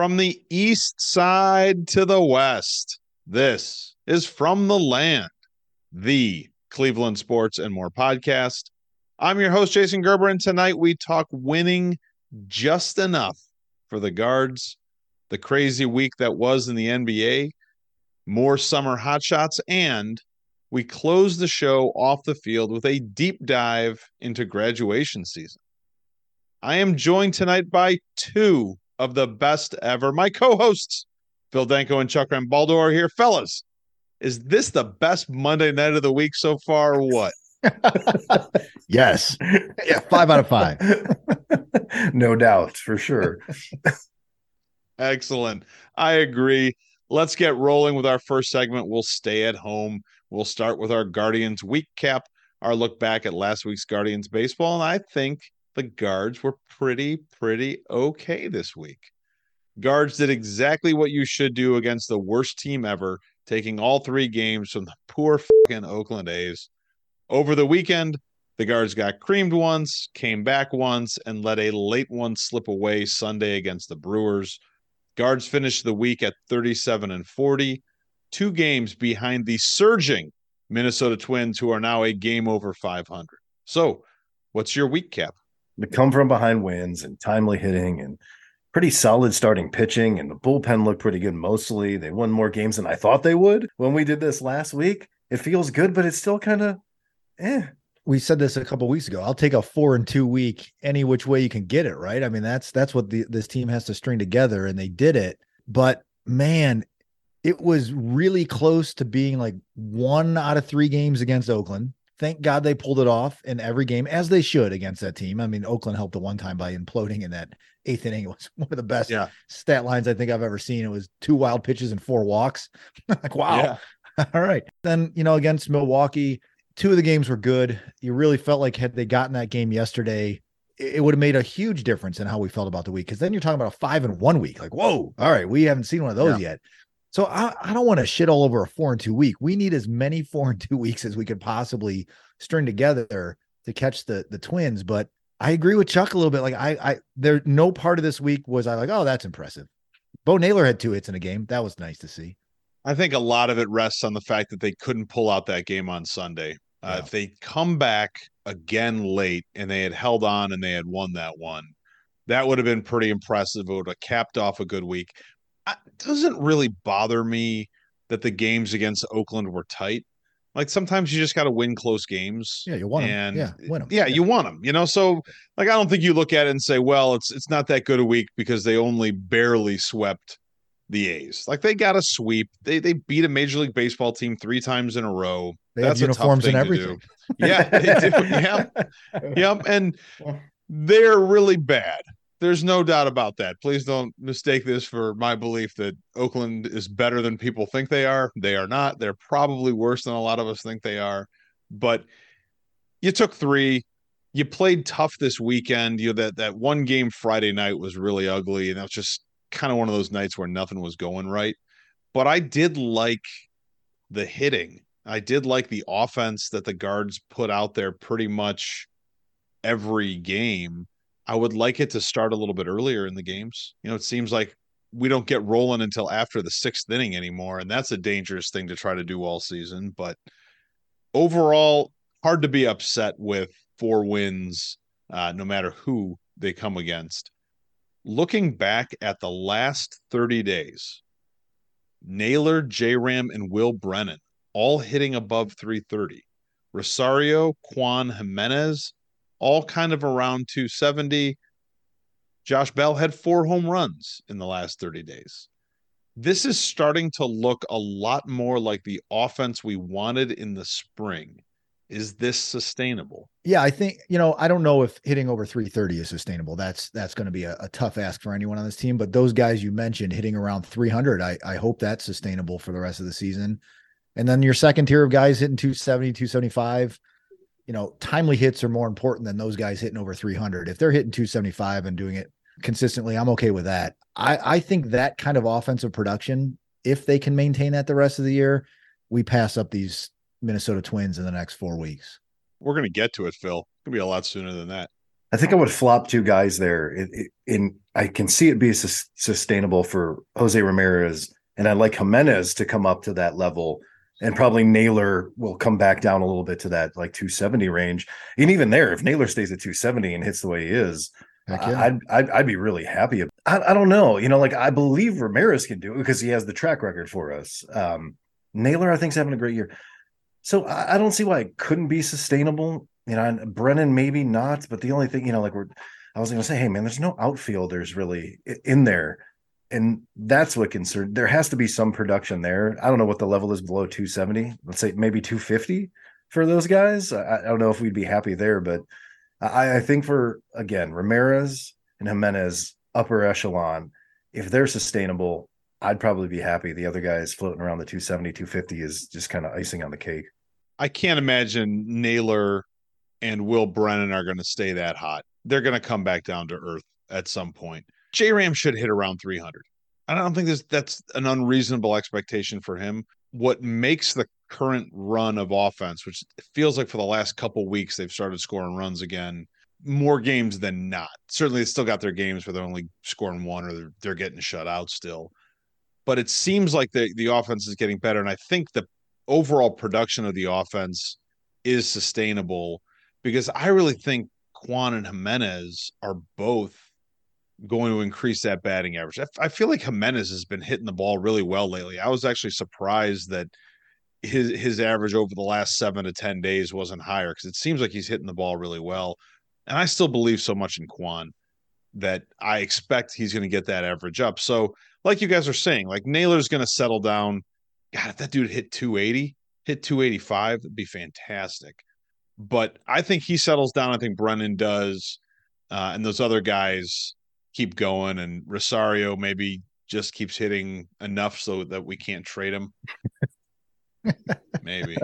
From the east side to the west, this is From the Land, the Cleveland Sports and More podcast. I'm your host, Jason Gerber, and tonight we talk winning just enough for the guards, the crazy week that was in the NBA, more summer hotshots, and we close the show off the field with a deep dive into graduation season. I am joined tonight by two of the best ever. My co-hosts, Phil Danko and Chuck Rambaldo, are here. Fellas, is this the best Monday night of the week so far or what? yes. Yeah, five out of five. no doubt, for sure. Excellent. I agree. Let's get rolling with our first segment. We'll stay at home. We'll start with our Guardians week cap, our look back at last week's Guardians baseball. And I think the guards were pretty, pretty okay this week. Guards did exactly what you should do against the worst team ever, taking all three games from the poor fucking Oakland A's. Over the weekend, the guards got creamed once, came back once, and let a late one slip away Sunday against the Brewers. Guards finished the week at 37 and 40, two games behind the surging Minnesota Twins, who are now a game over 500. So, what's your week cap? The come from behind wins and timely hitting and pretty solid starting pitching, and the bullpen looked pretty good mostly. They won more games than I thought they would when we did this last week. It feels good, but it's still kind of eh. We said this a couple weeks ago. I'll take a four and two week any which way you can get it, right? I mean, that's that's what the, this team has to string together, and they did it. But man, it was really close to being like one out of three games against Oakland. Thank God they pulled it off in every game, as they should against that team. I mean, Oakland helped the one time by imploding in that eighth inning. It was one of the best yeah. stat lines I think I've ever seen. It was two wild pitches and four walks. like, wow. Yeah. All right. Then, you know, against Milwaukee, two of the games were good. You really felt like had they gotten that game yesterday, it would have made a huge difference in how we felt about the week. Cause then you're talking about a five and one week. Like, whoa, all right, we haven't seen one of those yeah. yet. So I, I don't want to shit all over a four and two week. We need as many four and two weeks as we could possibly string together to catch the the twins. But I agree with Chuck a little bit. Like I I there no part of this week was I like, oh, that's impressive. Bo Naylor had two hits in a game. That was nice to see. I think a lot of it rests on the fact that they couldn't pull out that game on Sunday. Uh, yeah. If they come back again late and they had held on and they had won that one, that would have been pretty impressive. It would have capped off a good week doesn't really bother me that the games against Oakland were tight. Like sometimes you just got to win close games. Yeah, you want them. Yeah, win them. Yeah, yeah, you want them. You know, so like I don't think you look at it and say, well, it's it's not that good a week because they only barely swept the A's. Like they got a sweep. They they beat a Major League Baseball team three times in a row. They That's have uniforms and everything. Yeah, they do. yep, yep, and they're really bad. There's no doubt about that. Please don't mistake this for my belief that Oakland is better than people think they are. They are not. They're probably worse than a lot of us think they are. But you took three. You played tough this weekend. You know, that that one game Friday night was really ugly, and that was just kind of one of those nights where nothing was going right. But I did like the hitting. I did like the offense that the guards put out there pretty much every game. I would like it to start a little bit earlier in the games. You know, it seems like we don't get rolling until after the sixth inning anymore, and that's a dangerous thing to try to do all season. But overall, hard to be upset with four wins, uh, no matter who they come against. Looking back at the last 30 days, Naylor, J Ram, and Will Brennan all hitting above 330. Rosario, Kwan, Giménez, all kind of around 270. Josh Bell had four home runs in the last 30 days. This is starting to look a lot more like the offense we wanted in the spring. Is this sustainable? Yeah, I think, you know, I don't know if hitting over 330 is sustainable. That's that's going to be a, a tough ask for anyone on this team. But those guys you mentioned hitting around 300, I, I hope that's sustainable for the rest of the season. And then your second tier of guys hitting 270, 275 you know, timely hits are more important than those guys hitting over 300. If they're hitting 275 and doing it consistently, I'm okay with that. I, I think that kind of offensive production, if they can maintain that the rest of the year, we pass up these Minnesota Twins in the next four weeks. We're going to get to it, Phil. It's going to be a lot sooner than that. I think I would flop two guys there. In, in I can see it be sustainable for Jose Ramirez, and I like Giménez to come up to that level, and probably Naylor will come back down a little bit to that like 270 range. And even there, if Naylor stays at 270 and hits the way he is, yeah. I'd, I'd, I'd be really happy. I, I don't know, you know, like I believe Ramirez can do it because he has the track record for us. Um, Naylor, I think, is having a great year. So I, I don't see why it couldn't be sustainable. You know, Brennan maybe not, but the only thing, you know, like we're, I was going to say, hey man, there's no outfielders really in there, and that's what concerned. There has to be some production there. I don't know what the level is below 270. Let's say maybe 250 for those guys. I, I don't know if we'd be happy there, but I, I think for again Ramirez and Giménez upper echelon, if they're sustainable, I'd probably be happy. The other guys floating around the 270, 250 is just kind of icing on the cake. I can't imagine Naylor and Will Brennan are going to stay that hot. They're going to come back down to earth at some point. J Ram should hit around 300. I don't think this, that's an unreasonable expectation for him. What makes the current run of offense, which feels like for the last couple weeks they've started scoring runs again, more games than not. Certainly, they still got their games where they're only scoring one or they're, they're getting shut out still. But it seems like the the offense is getting better, and I think the overall production of the offense is sustainable because I really think Kwan and Giménez are both going to increase that batting average. I, feel like Giménez has been hitting the ball really well lately. I was actually surprised that his his average over the last seven to ten days wasn't higher because it seems like he's hitting the ball really well. And I still believe so much in Kwan that I expect he's going to get that average up. So, like you guys are saying, like Naylor's going to settle down. God, if that dude hit 280, hit 285, it'd be fantastic. But I think he settles down. I think Brennan does. Uh, and those other guys keep going. And Rosario maybe just keeps hitting enough so that we can't trade him. maybe.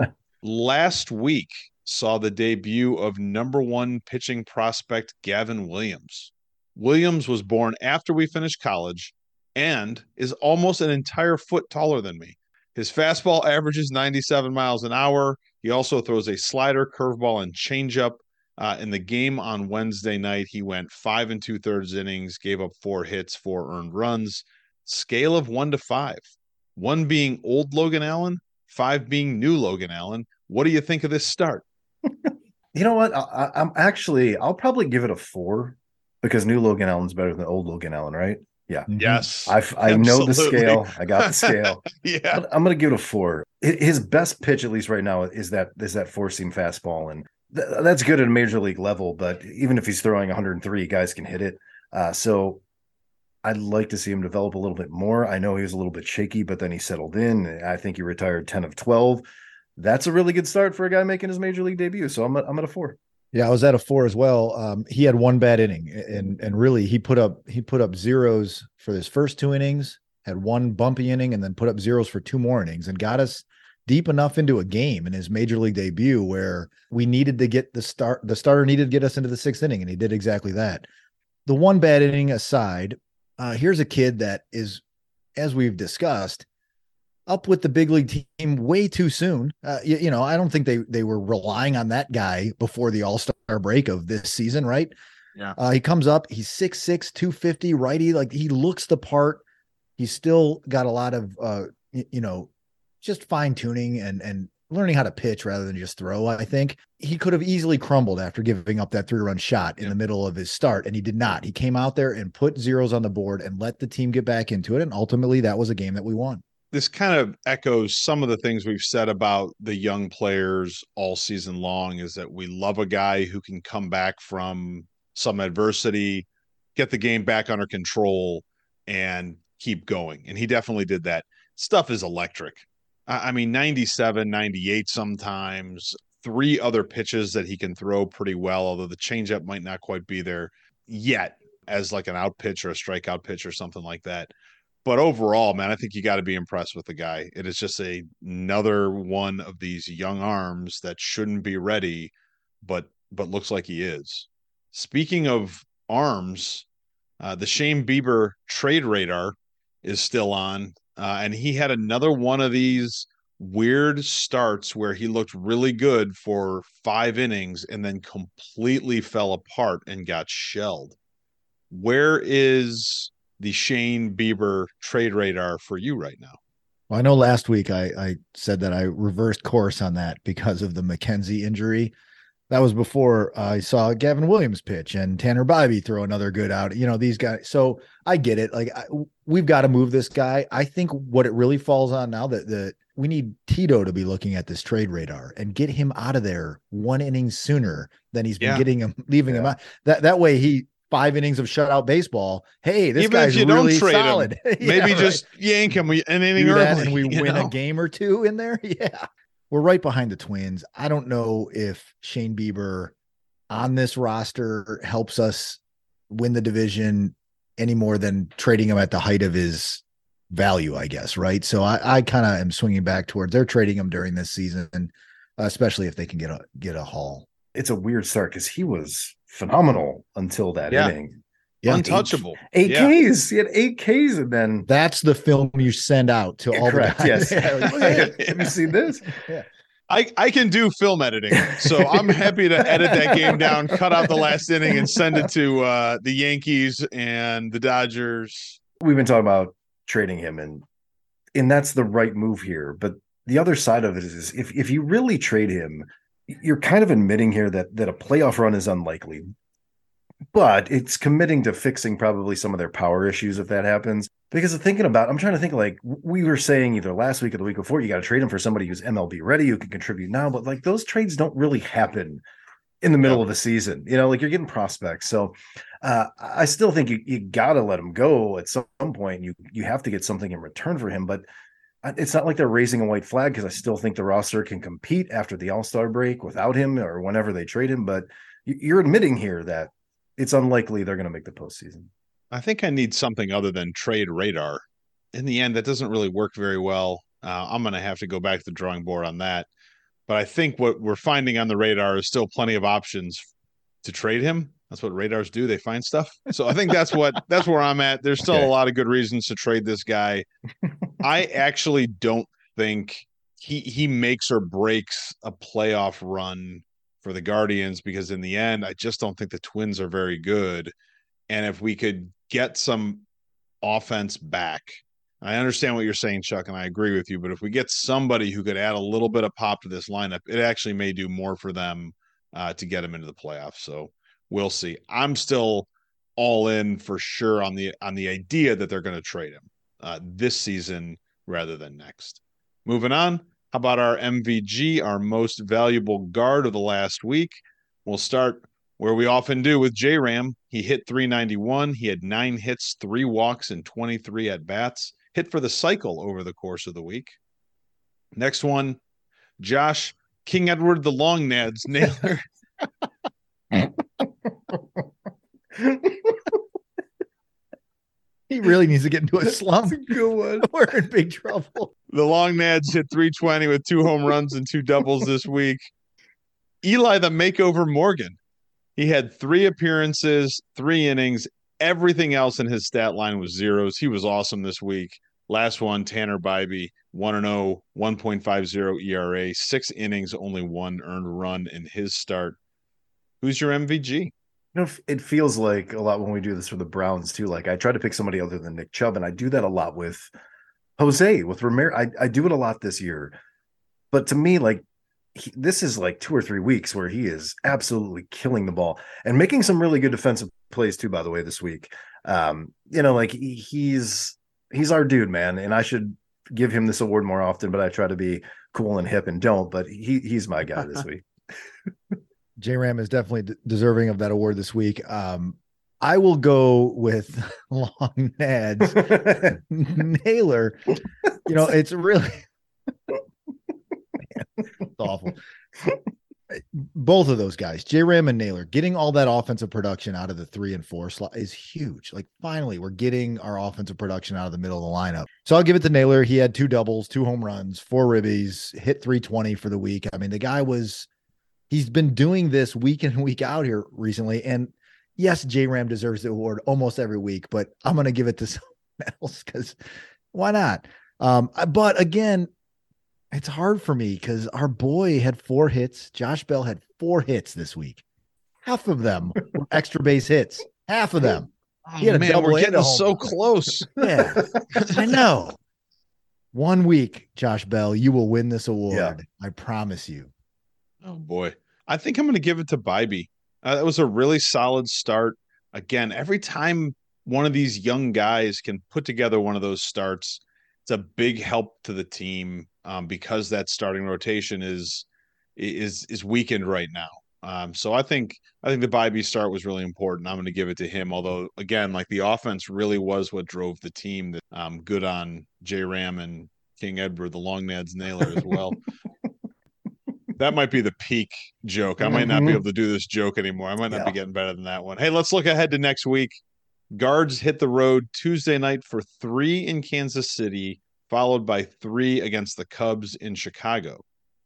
Last week saw the debut of number one pitching prospect Gavin Williams. Williams was born after we finished college and is almost an entire foot taller than me. His fastball averages 97 miles an hour. He also throws a slider, curveball, and changeup. Uh, in the game on Wednesday night, he went five and two thirds innings, gave up four hits, four earned runs. Scale of one to five, one being old Logan Allen, five being new Logan Allen. What do you think of this start? you know what? I, am actually, I'll probably give it a four because new Logan Allen's better than old Logan Allen, right? Yeah. Mm-hmm. Yes. I I know the scale. I got the scale. yeah. I'm going to give it a four. His best pitch, at least right now, is that is that four seam fastball, and th- that's good at a major league level. But even if he's throwing 103, guys can hit it. Uh, so I'd like to see him develop a little bit more. I know he was a little bit shaky, but then he settled in. I think he retired 10 of 12. That's a really good start for a guy making his major league debut. So I'm a, I'm at a four. Yeah, I was at a four as well. Um, he had one bad inning, and and really he put up he put up zeros for his first two innings, had one bumpy inning, and then put up zeros for two more innings, and got us deep enough into a game in his major league debut where we needed to get the start. The starter needed to get us into the sixth inning, and he did exactly that. The one bad inning aside, uh, here's a kid that is, as we've discussed, up with the big league team way too soon. Uh, you, you, know, I don't think they they were relying on that guy before the All Star break of this season, right? Yeah. Uh, he comes up, he's 6'6, 250, righty. Like he looks the part. He's still got a lot of uh, you know, just fine tuning and and learning how to pitch rather than just throw. I think he could have easily crumbled after giving up that three run shot in yeah. the middle of his start, and he did not. He came out there and put zeros on the board and let the team get back into it. And ultimately, that was a game that we won this kind of echoes some of the things we've said about the young players all season long is that we love a guy who can come back from some adversity, get the game back under control, and keep going. And he definitely did that. Stuff is electric. I mean, 97, 98 sometimes, three other pitches that he can throw pretty well, although the changeup might not quite be there yet as like an out pitch or a strikeout pitch or something like that but overall, man, I think you got to be impressed with the guy. It is just a, another one of these young arms that shouldn't be ready, but but looks like he is. Speaking of arms, uh, the Shane Bieber trade radar is still on, uh, and he had another one of these weird starts where he looked really good for five innings and then completely fell apart and got shelled. Where is the Shane Bieber trade radar for you right now? Well, I know last week I, I said that I reversed course on that because of the McKenzie injury. That was before uh, I saw Gavin Williams pitch and Tanner Bibee throw another good out. You know, these guys. So I get it. Like I, we've got to move this guy. I think what it really falls on now that the we need Tito to be looking at this trade radar and get him out of there one inning sooner than he's been yeah. getting him, leaving yeah. him out. That that way he five innings of shutout baseball. Hey, this Even guy's if you really don't trade solid. Him, yeah, maybe just right. yank him an inning early, and we win know? a game or two in there. Yeah, we're right behind the Twins. I don't know if Shane Bieber on this roster helps us win the division any more than trading him at the height of his value, I guess. Right. So I, I kind of am swinging back towards they're trading him during this season, especially if they can get a get a haul. It's a weird start because he was phenomenal until that yeah. inning. Yeah, untouchable. Eight, eight yeah. Ks. He had eight Ks, and then that's the film you send out to yeah, all correct. the guys. Yes. Have you seen this? Yeah. I, I can do film editing, so I'm happy to edit that game down, cut out the last inning, and send it to uh, the Yankees and the Dodgers. We've been talking about trading him, and and that's the right move here. But the other side of it is, if if you really trade him, you're kind of admitting here that that a playoff run is unlikely but it's committing to fixing probably some of their power issues if that happens. Because of thinking about, I'm trying to think like we were saying either last week or the week before, you got to trade him for somebody who's MLB ready who can contribute now. But like those trades don't really happen in the middle of the season. You know, like you're getting prospects. So uh, I still think you, you got to let him go at some point. You you have to get something in return for him, but it's not like they're raising a white flag because I still think the roster can compete after the All Star break without him or whenever they trade him. But you're admitting here that it's unlikely they're going to make the postseason. I think I need something other than trade radar. In the end, that doesn't really work very well. Uh, I'm going to have to go back to the drawing board on that. But I think what we're finding on the radar is still plenty of options to trade him. That's what radars do. They find stuff. So I think that's what that's where I'm at. There's still okay. a lot of good reasons to trade this guy. I actually don't think he he makes or breaks a playoff run for the Guardians because in the end, I just don't think the Twins are very good. And if we could get some offense back, I understand what you're saying, Chuck, and I agree with you. But if we get somebody who could add a little bit of pop to this lineup, it actually may do more for them uh, to get them into the playoffs. So we'll see. I'm still all in for sure on the on the idea that they're going to trade him uh, this season rather than next. Moving on, how about our MVG, our most valuable guard of the last week? We'll start where we often do with J Ram. He hit 391. He had nine hits, three walks, and 23 at bats. Hit for the cycle over the course of the week. Next one, Josh King Edward the Long Nads Naylor. He really needs to get into a slump. A good one. We're in big trouble. The Long Nads hit 320 with two home runs and two doubles this week. Eli the Makeover Morgan. He had three appearances, three innings. Everything else in his stat line was zeros. He was awesome this week. Last one, Tanner Bibee, 1 0, 1.50 ERA, six innings, only one earned run in his start. Who's your MVG? You know, it feels like a lot when we do this for the Browns too. Like I try to pick somebody other than Nick Chubb, and I do that a lot with Jose, with Romero. I, I do it a lot this year. But to me, like he, this is like two or three weeks where he is absolutely killing the ball and making some really good defensive plays too. By the way, this week, um, you know, like he, he's he's our dude, man, and I should give him this award more often. But I try to be cool and hip and don't. But he he's my guy this week. J Ram is definitely d- deserving of that award this week. Um, I will go with Long Nads Naylor. You know, it's really it's awful. Both of those guys, J Ram and Naylor, getting all that offensive production out of the three and four slot is huge. Like, finally, we're getting our offensive production out of the middle of the lineup. So I'll give it to Naylor. He had two doubles, two home runs, four ribbies, hit 320 for the week. I mean, the guy was he's been doing this week in and week out here recently. And yes, J Ram deserves the award almost every week, but I'm going to give it to someone else because why not? Um, but again, It's hard for me because our boy had four hits. Josh Bell had four hits this week. Half of them were extra base hits. Half of them. Oh, man, we're getting so close. Yeah, I know. One week, Josh Bell, you will win this award. Yeah. I promise you. Oh boy, I think I'm going to give it to Bibee. Uh, that was a really solid start. Again, every time one of these young guys can put together one of those starts, it's a big help to the team um, because that starting rotation is is is weakened right now. Um, so I think I think the Bibee start was really important. I'm going to give it to him. Although again, like the offense really was what drove the team. That um, good on J Ram and King Edward, the long nads Naylor as well. that might be the peak joke. I might not be mm-hmm. able to do this joke anymore. I might not yeah. be getting better than that one. Hey, let's look ahead to next week. Guards hit the road Tuesday night for three in Kansas City, followed by three against the Cubs in Chicago.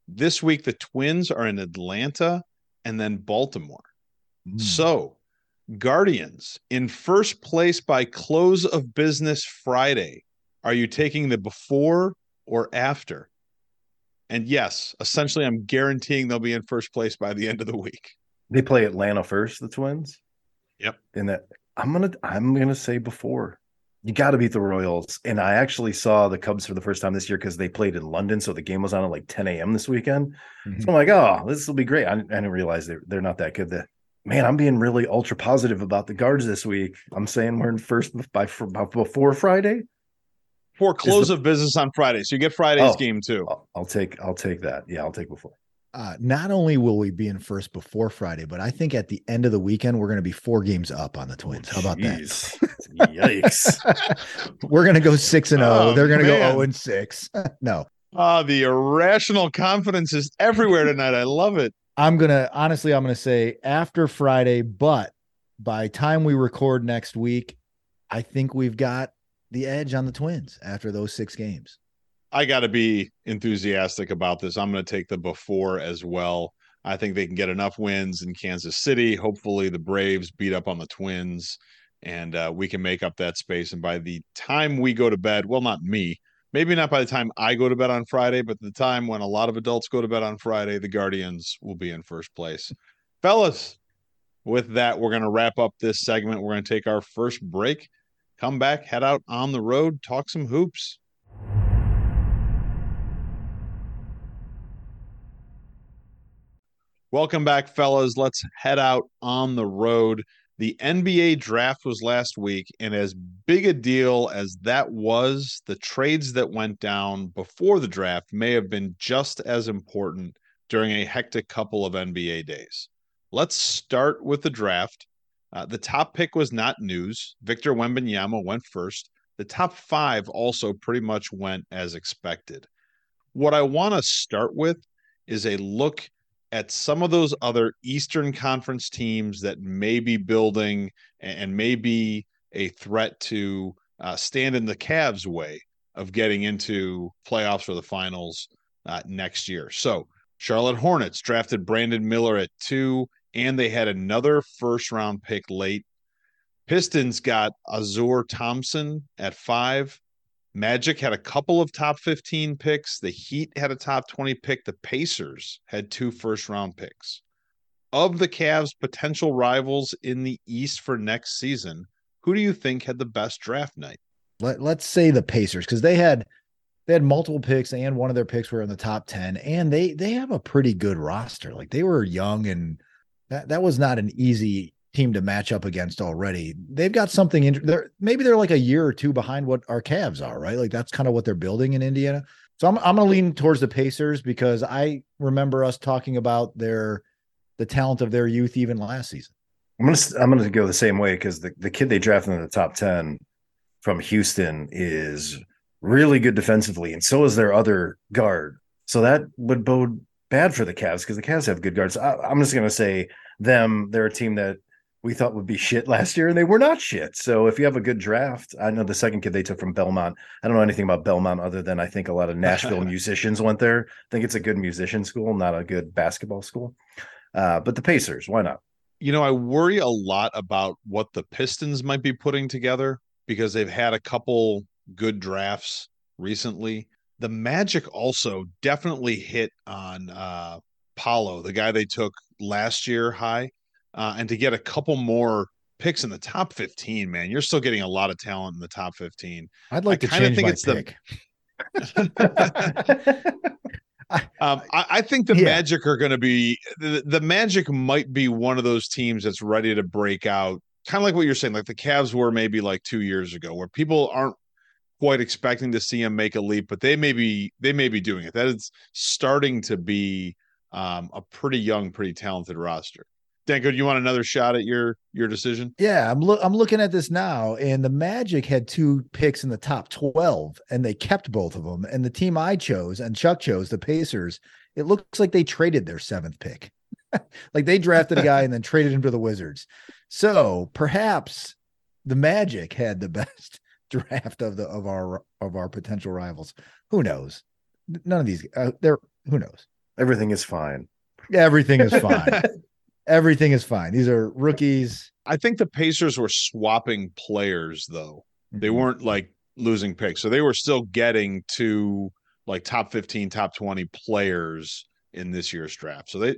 This week, the Twins are in Atlanta and then Baltimore. Mm. So, Guardians in first place by close of business Friday. Are you taking the before or after? And yes, essentially, I'm guaranteeing they'll be in first place by the end of the week. They play Atlanta first, the Twins. Yep. And that I'm gonna I'm gonna say before. You got to beat the Royals. And I actually saw the Cubs for the first time this year because they played in London. So the game was on at like 10 a.m. this weekend. Mm-hmm. So I'm like, oh, this will be great. I, I didn't realize they're, they're not that good. That man, I'm being really ultra positive about the guards this week. I'm saying we're in first by, by before Friday. For close the, of business on Friday. So you get Friday's oh, game too. I'll, I'll take I'll take that. Yeah, I'll take before uh, not only will we be in first before Friday, but I think at the end of the weekend we're going to be four games up on the Twins. How about that? Yikes! we're going to go six and zero. Oh, They're going to go zero and six. no. Ah, the irrational confidence is everywhere tonight. I love it. I'm gonna honestly, I'm gonna say after Friday, but by time we record next week, I think we've got the edge on the Twins after those six games. I got to be enthusiastic about this. I'm going to take the before as well. I think they can get enough wins in Kansas City. Hopefully, the Braves beat up on the Twins and uh, we can make up that space. And by the time we go to bed, well, not me, maybe not by the time I go to bed on Friday, but the time when a lot of adults go to bed on Friday, the Guardians will be in first place. Fellas, with that, we're going to wrap up this segment. We're going to take our first break, come back, head out on the road, talk some hoops. Welcome back, fellas. Let's head out on the road. The NBA draft was last week, and as big a deal as that was, the trades that went down before the draft may have been just as important during a hectic couple of NBA days. Let's start with the draft. Uh, the top pick was not news. Victor Wembanyama went first. The top five also pretty much went as expected. What I want to start with is a look at some of those other Eastern Conference teams that may be building and may be a threat to uh, stand in the Cavs' way of getting into playoffs or the finals uh, next year. So, Charlotte Hornets drafted Brandon Miller at two, and they had another first round pick late. Pistons got Ausar Thompson at five. Magic had a couple of top 15 picks. The Heat had a top 20 pick. The Pacers had two first round picks. Of the Cavs' potential rivals in the East for next season, who do you think had the best draft night? Let, let's say the Pacers because they had they had multiple picks and one of their picks were in the top 10 and they they have a pretty good roster. Like they were young and that that was not an easy team to match up against already. They've got something in there. Maybe they're like a year or two behind what our Cavs are, right? Like that's kind of what they're building in Indiana. So I'm I'm gonna lean towards the Pacers because I remember us talking about their the talent of their youth even last season. I'm gonna I'm gonna go the same way because the, the kid they drafted in the top ten from Houston is really good defensively, and so is their other guard. So that would bode bad for the Cavs because the Cavs have good guards. I, I'm just gonna say them. They're a team that we thought would be shit last year, and they were not shit. So if you have a good draft, I know the second kid they took from Belmont. I don't know anything about Belmont other than I think a lot of Nashville musicians went there. I think it's a good musician school, not a good basketball school. Uh, but the Pacers, why not? You know, I worry a lot about what the Pistons might be putting together because they've had a couple good drafts recently. The Magic also definitely hit on uh Paolo, the guy they took last year high, uh, and to get a couple more picks in the top 15, man, you're still getting a lot of talent in the top 15. I'd like I to change think my it's the- Um, I, I think the Yeah. Magic are going to be the, the Magic might be one of those teams that's ready to break out, kind of like what you're saying, like the Cavs were maybe like two years ago, where people aren't quite expecting to see him make a leap, but they may be they may be doing it. That is starting to be um, a pretty young, pretty talented roster. Danko, do you want another shot at your your decision? Yeah, I'm look I'm looking at this now, and the Magic had two picks in the top 12, and they kept both of them. And the team I chose and Chuck chose, the Pacers, it looks like they traded their seventh pick. like they drafted a guy and then traded him to the Wizards. So perhaps the Magic had the best draft of the of our of our potential rivals. Who knows? None of these uh, they're who knows. Everything is fine. Everything is fine. Everything is fine. These are rookies. I think the Pacers were swapping players though. They Mhm. weren't like losing picks. So they were still getting to like top 15, top 20 players in this year's draft. So they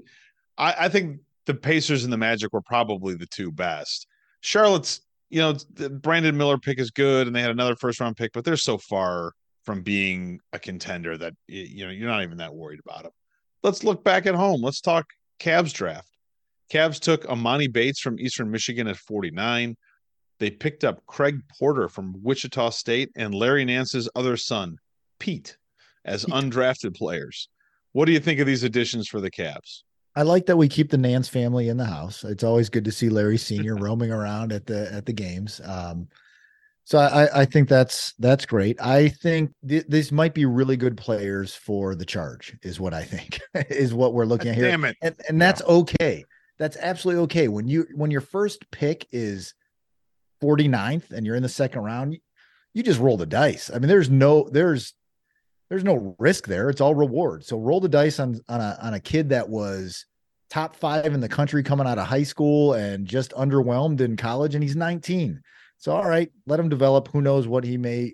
I, I think the Pacers and the Magic were probably the two best. Charlotte's, you know, the Brandon Miller pick is good and they had another first round pick, but they're so far from being a contender that you know, you're not even that worried about them. Let's look back at home. Let's talk Cavs draft. Cavs took Emoni Bates from Eastern Michigan at 49. They picked up Craig Porter from Wichita State and Larry Nance's other son, Pete, as Pete. undrafted players. What do you think of these additions for the Cavs? I like that we keep the Nance family in the house. It's always good to see Larry Senior roaming around at the at the games. Um, so I I think that's that's great. I think th- these might be really good players for the charge. Is what I think is what we're looking at here, Damn it. and and that's okay. That's absolutely okay. When you when your first pick is 49th and you're in the second round, you just roll the dice. I mean, there's no there's there's no risk there. It's all reward. So roll the dice on on a on a kid that was top five in the country coming out of high school and just underwhelmed in college, and he's 19. So all right, let him develop. Who knows what he may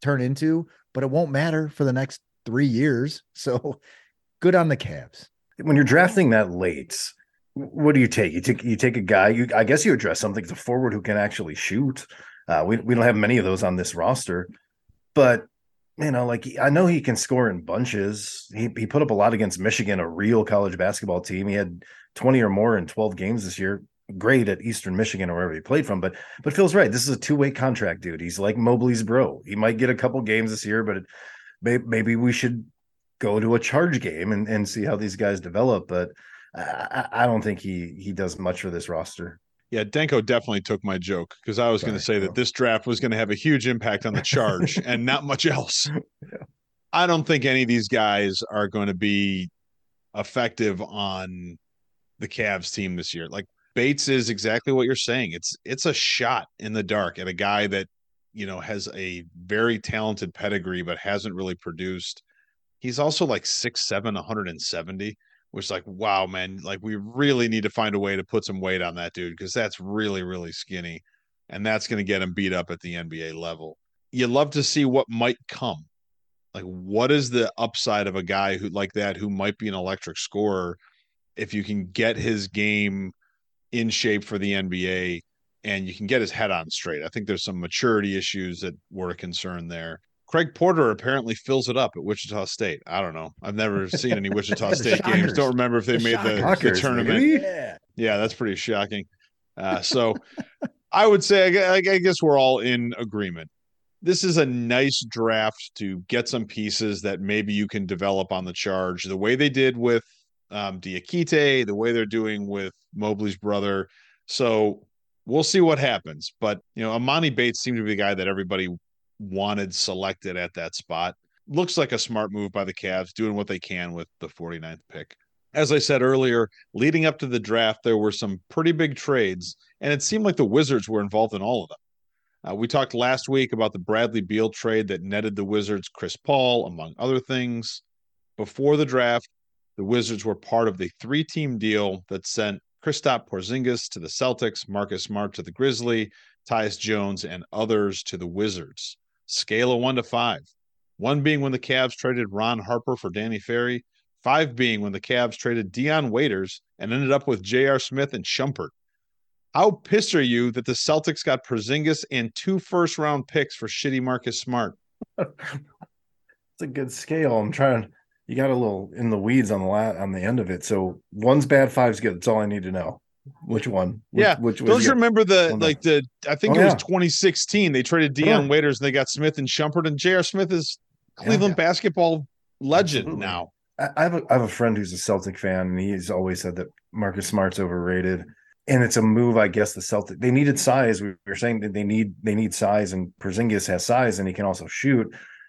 turn into, but it won't matter for the next three years. So good on the Cavs. When you're drafting that late, what do you take? You take you take a guy. You I guess you address something It's a forward who can actually shoot. Uh, we we don't have many of those on this roster, but you know, like I know he can score in bunches. He he put up a lot against Michigan, a real college basketball team. He had 20 or more in 12 games this year. Great at Eastern Michigan or wherever he played from, but but Phil's right. This is a two way contract, dude. He's like Mobley's bro. He might get a couple games this year, but it, may, maybe we should go to a charge game and, and see how these guys develop. But I I don't think he he does much for this roster. Yeah, Danko definitely took my joke because I was going to say that this draft was going to have a huge impact on the charge and not much else. Yeah. I don't think any of these guys are going to be effective on the Cavs team this year. Like Bates is exactly what you're saying. It's it's a shot in the dark at a guy that you know has a very talented pedigree but hasn't really produced. He's also like six seven, 170 which like wow man like we really need to find a way to put some weight on that dude because that's really really skinny and that's going to get him beat up at the nba level. You love to see what might come. Like what is the upside of a guy who like that who might be an electric scorer if you can get his game in shape for the nba and you can get his head on straight? I think there's some maturity issues that were a concern there Craig Porter apparently fills it up at Wichita State. I don't know. I've never seen any Wichita The State games. Don't remember if they The made the, the tournament. baby. Yeah. Yeah, that's pretty shocking. Uh, so I would say, I gu- I gu- I guess we're all in agreement. This is a nice draft to get some pieces that maybe you can develop on the charge the way they did with um, Diakite, the way they're doing with Mobley's brother. So we'll see what happens. But, you know, Emoni Bates seemed to be the guy that everybody wanted selected at that spot. Looks like a smart move by the Cavs, doing what they can with the 49th pick. As I said earlier, leading up to the draft, there were some pretty big trades, and it seemed like the Wizards were involved in all of them. Uh, we talked last week about the Bradley Beal trade that netted the Wizards Chris Paul, among other things. Before the draft, the Wizards were part of the three team deal that sent Kristaps Porzingis to the Celtics, Marcus Smart to the Grizzly, Tyus Jones, and others to the Wizards. Scale of one to five. one being when the Cavs traded Ron Harper for Danny Ferry, five being when the Cavs traded Dion Waiters and ended up with J.R. Smith and Shumpert. How pissed are you that the Celtics got Porzingis and two first round picks for shitty Marcus Smart? It's a good scale. I'm trying. You got a little in the weeds on the lat on the end of it. So one's bad, five's good. That's all I need to know. Which one? Which, yeah. Which Don't you remember the One like the I think Oh, it was yeah. 2016. They traded Dion Sure. Waiters and they got Smith and Shumpert and J.R. Smith is Cleveland basketball legend Absolutely. now. I I have a, I have a friend who's a Celtic fan, and he's always said that Marcus Smart's overrated. And it's a move, I guess. The Celtic they needed size. We were saying that they need they need size, and Porzingis has size, and he can also shoot.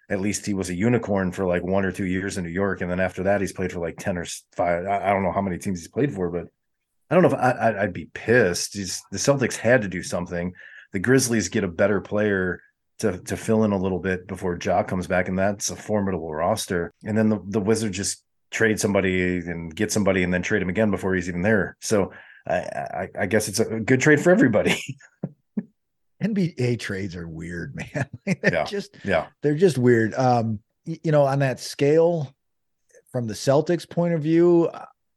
At least he was a unicorn for like one or two years in New York, and then after that, he's played for like ten or five. I, I don't know how many teams he's played for, but I don't know if I, I'd be pissed. He's, the Celtics had to do something. The Grizzlies get a better player to to fill in a little bit before Ja comes back, and that's a formidable roster. And then the, the Wizards just trade somebody and get somebody, and then trade him again before he's even there. So I, I, I guess it's a good trade for everybody. NBA trades are weird, man. they're Yeah. just yeah, they're just weird. Um, you know, on that scale, from the Celtics point of view,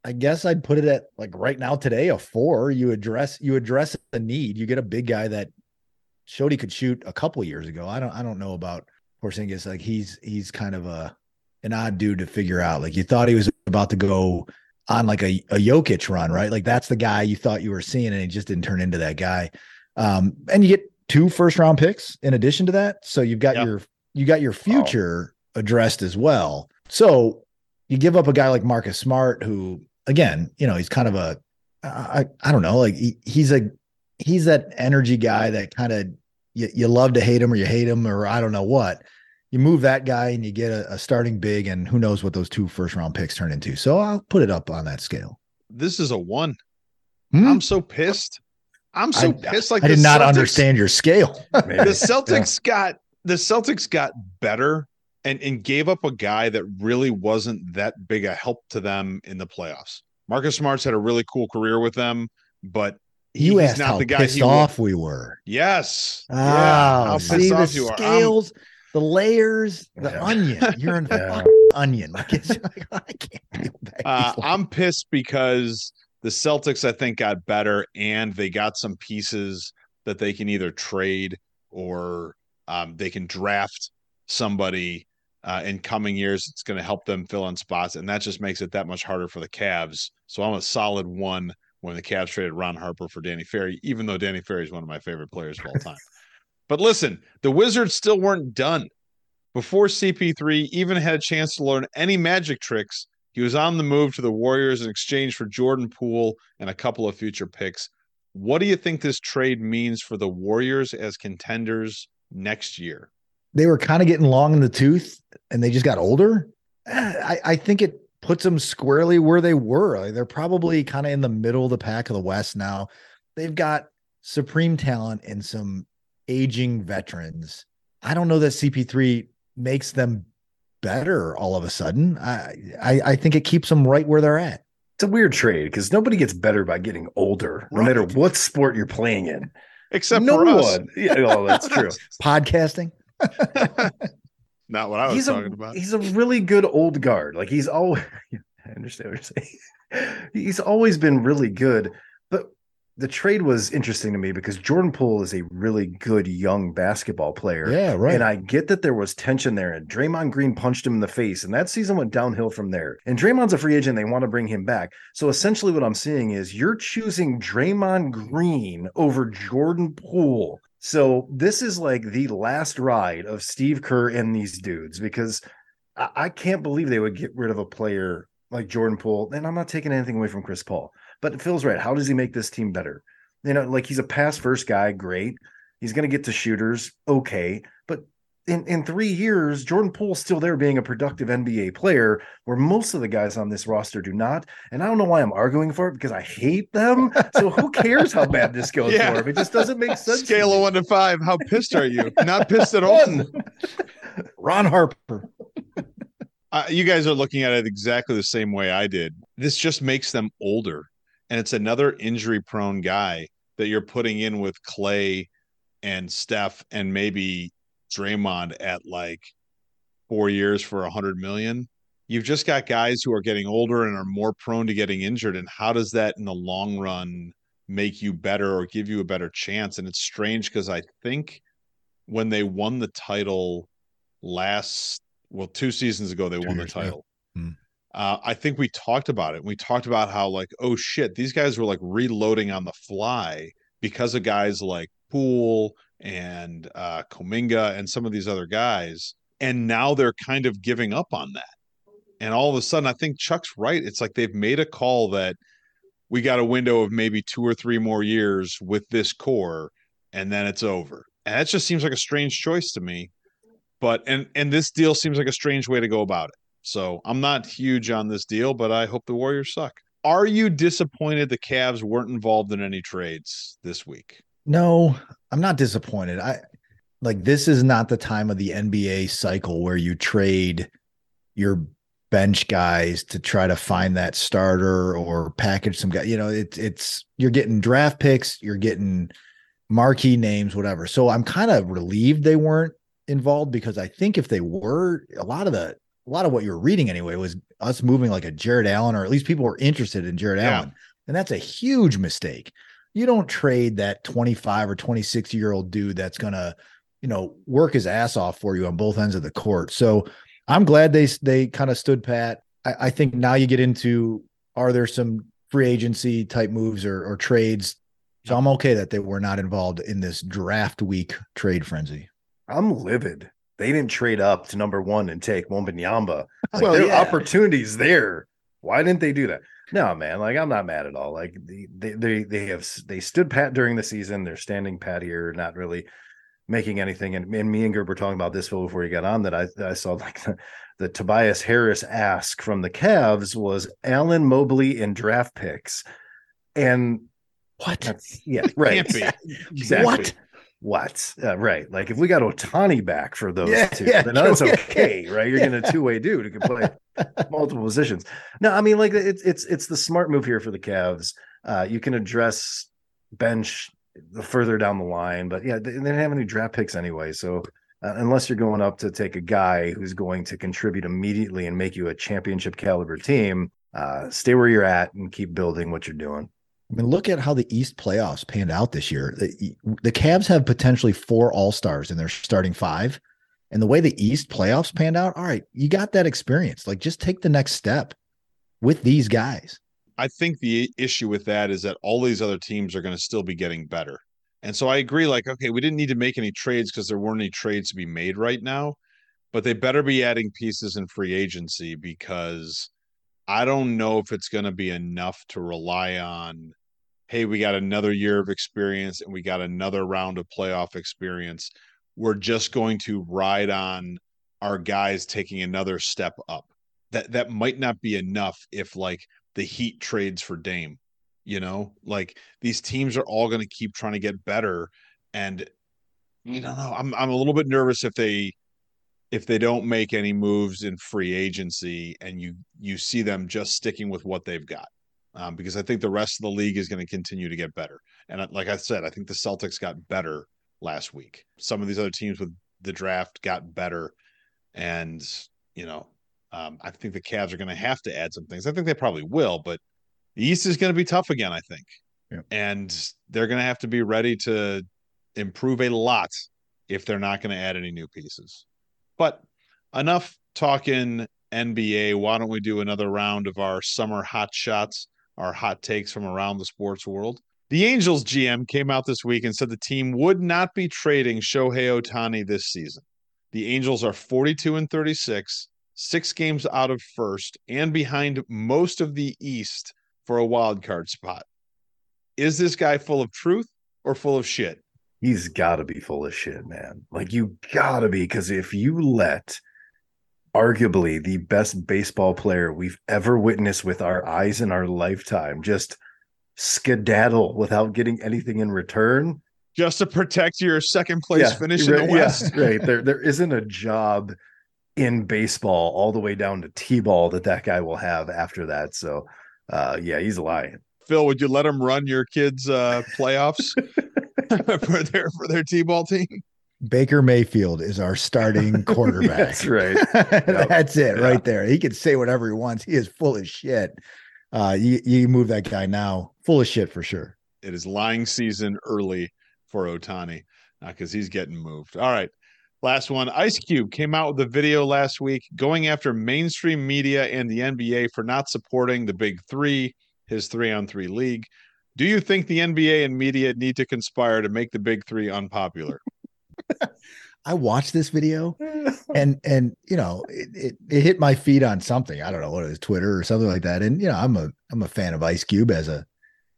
I- guess I'd put it at like right now today a four. You address you address the need. You get a big guy that showed he could shoot a couple years ago. I don't I don't know about Porzingis. Like he's he's kind of a an odd dude to figure out. Like you thought he was about to go on like a, a Jokic run, right? Like that's the guy you thought you were seeing, and he just didn't turn into that guy. Um, and you get two first round picks in addition to that. So you've got Yep. your you got your future addressed as well. So you give up a guy like Marcus Smart, who again, you know, he's kind of a I I don't know, like he, he's a he's that energy guy that kind of you, you love to hate him or you hate him or I don't know what. You move that guy and you get a, a starting big, and who knows what those two first round picks turn into. So I'll put it up on that scale. This is a one. Hmm? I'm so pissed. I'm so I- pissed. Like I the did not Celtics- understand your scale. maybe. the Celtics got the Celtics got better and and gave up a guy that really wasn't that big a help to them in the playoffs. Marcus Smart's had a really cool career with them, but he- you asked not how the guy pissed off we were. Yes. Oh, yeah. How see pissed the off you are. I'm- scales, the layers, the Yeah. onion. You're an Yeah. onion. Like it's like I can't Uh, I'm pissed because the Celtics, I think, got better and they got some pieces that they can either trade or um, they can draft somebody uh, in coming years. It's going to help them fill in spots, and that just makes it that much harder for the Cavs. So I'm a solid one when the Cavs traded Ron Harper for Danny Ferry, even though Danny Ferry is one of my favorite players of all time. but listen, the Wizards still weren't done. Before CP3 even had a chance to learn any magic tricks, he was on the move to the Warriors in exchange for Jordan Poole and a couple of future picks. What do you think this trade means for the Warriors as contenders next year? They were kind of getting long in the tooth and they just got older. I, I think it puts them squarely where they were. Like, they're probably kind of in the middle of the pack of the West now. They've got supreme talent and some aging veterans. I don't know that CP3 makes them better all of a sudden. I, I, I think it keeps them right where they're at. it's a weird trade because nobody gets better by getting older, no matter what sport you're playing in. Except no for us. one. Yeah, well, that's true. Podcasting. Not what I was he's talking a about. he's a really good old guard. Like he's always I understand what you're saying. He's always been really good, but the trade was interesting to me because Jordan Poole is a really good young basketball player. Yeah, right. And I get that there was tension there, and Draymond Green punched him in the face, and that season went downhill from there. And Draymond's a free agent; they want to bring him back. So essentially, what I'm seeing is you're choosing Draymond Green over Jordan Poole. So this is like the last ride of Steve Kerr and these dudes because I, I can't believe they would get rid of a player like Jordan Poole. And I'm not taking anything away from Chris Paul, but Phil's right. How does he make this team better? You know, like he's a pass first guy, great. He's going to get to shooters, okay. In, in three years, Jordan Poole's still there being a productive NBA player, where most of the guys on this roster do not. And I don't know why I'm arguing for it because I hate them. So who cares how bad this goes Yeah. for him? It just doesn't make sense. Scale of one to five. How pissed are you? Not pissed at all. Ron Harper. Uh, you guys are looking at it exactly the same way I did. This just makes them older, and it's another injury-prone guy that you're putting in with Clay and Steph and maybe Draymond at like four years for a hundred million. You've just got guys who are getting older and are more prone to getting injured. And how does that in the long run make you better or give you a better chance? And it's strange because I think when they won the title last, well, two seasons ago, they two won the title. Hmm. Uh, I think we talked about it. We talked about how, like, oh shit, these guys were like reloading on the fly because of guys like Poole and uh, Kuminga and some of these other guys. And now they're kind of giving up on that. And all of a sudden, I think Chuck's right. It's like they've made a call that we got a window of maybe two or three more years with this core, and then it's over. And that just seems like a strange choice to me. But and and this deal seems like a strange way to go about it. So I'm not huge on this deal, but I hope the Warriors suck. Are you disappointed the Cavs weren't involved in any trades this week? No, I'm not disappointed. I like this is not the time of the NBA cycle where you trade your bench guys to try to find that starter or package some guy. You know, it's it's you're getting draft picks, you're getting marquee names, whatever. So I'm kind of relieved they weren't involved because I think if they were, a lot of the a lot of what you're reading anyway was us moving like a Jarrett Allen, or at least people were interested in Jarrett yeah. Allen. And that's a huge mistake you don't trade that 25 or 26 year old dude that's going to, you know, work his ass off for you on both ends of the court. So I'm glad they they kind of stood pat. I, I, think now you get into are there some free agency type moves or, or trades? So I'm okay that they were not involved in this draft week trade frenzy. I'm livid. They didn't trade up to number one and take Wembanyama. Like, well, there yeah. opportunities there. Why didn't they do that? No, man. Like I'm not mad at all. Like they they they have they stood pat during the season. They're standing pat here, not really making anything. And, and me and Gerb were talking about this before you got on. That I I saw like the, the Tobias Harris ask from the Cavs was Allen Mobley in draft picks, and what? Yeah, right. exactly. What? what? Uh, right. Like if we got Ohtani back for those yeah, two, yeah, then that's okay, right? You're yeah. getting a two way dude who can play multiple positions. No, I mean like it's it's it's the smart move here for the Cavs. Uh, you can address bench further down the line, but yeah, they, they didn't have any draft picks anyway. So uh, unless you're going up to take a guy who's going to contribute immediately and make you a championship caliber team, uh, stay where you're at and keep building what you're doing. I mean, look at how the East playoffs panned out this year. The, the Cavs have potentially four All Stars in their starting five. And the way the East playoffs panned out, all right, you got that experience. Like, just take the next step with these guys. I think the issue with that is that all these other teams are going to still be getting better. And so I agree, like, okay, we didn't need to make any trades because there weren't any trades to be made right now, but they better be adding pieces in free agency because I don't know if it's going to be enough to rely on hey, we got another year of experience and we got another round of playoff experience. We're just going to ride on our guys taking another step up. That that might not be enough if like the Heat trades for Dame. You know, like these teams are all going to keep trying to get better, and you know, I'm I'm a little bit nervous if they if they don't make any moves in free agency and you you see them just sticking with what they've got um, because I think the rest of the league is going to continue to get better. And uh, like I said, I think the Celtics got better last week. Some of these other teams with the draft got better, and you know, um, I think the Cavs are going to have to add some things. I think they probably will, but the East is going to be tough again. I think, yeah. and they're going to have to be ready to improve a lot if they're not going to add any new pieces. But enough talking NBA. Why don't we do another round of our summer hot shots? our hot takes from around the sports world. The Angels GM came out this week and said the team would not be trading Shohei Ohtani this season. The Angels are 42 and 36, six games out of first and behind most of the East for a wild card spot. Is this guy full of truth or full of shit? He's got to be full of shit, man. Like, you got to be, because if you let arguably the best baseball player we've ever witnessed with our eyes in our lifetime just skedaddle without getting anything in return just to protect your second place yeah, finish in right, the west yeah, right there there isn't a job in baseball all the way down to t-ball that that guy will have after that so uh yeah he's lying phil would you let him run your kids uh playoffs for their for their t-ball team Baker Mayfield is our starting quarterback. That's right. That's it Yeah. right there. He can say whatever he wants. He is full of shit. Uh, you you move that guy now, full of shit for sure. It is lying season early for Ohtani because he's getting moved. All right. Last one. Ice Cube came out with a video last week going after mainstream media and the NBA for not supporting the big three, his three on three league. Do you think the NBA and media need to conspire to make the big three unpopular? I watched this video and and you know it, it, it hit my feed on something. I don't know what it was Twitter or something like that. And you know I'm a I'm a fan of Ice Cube as a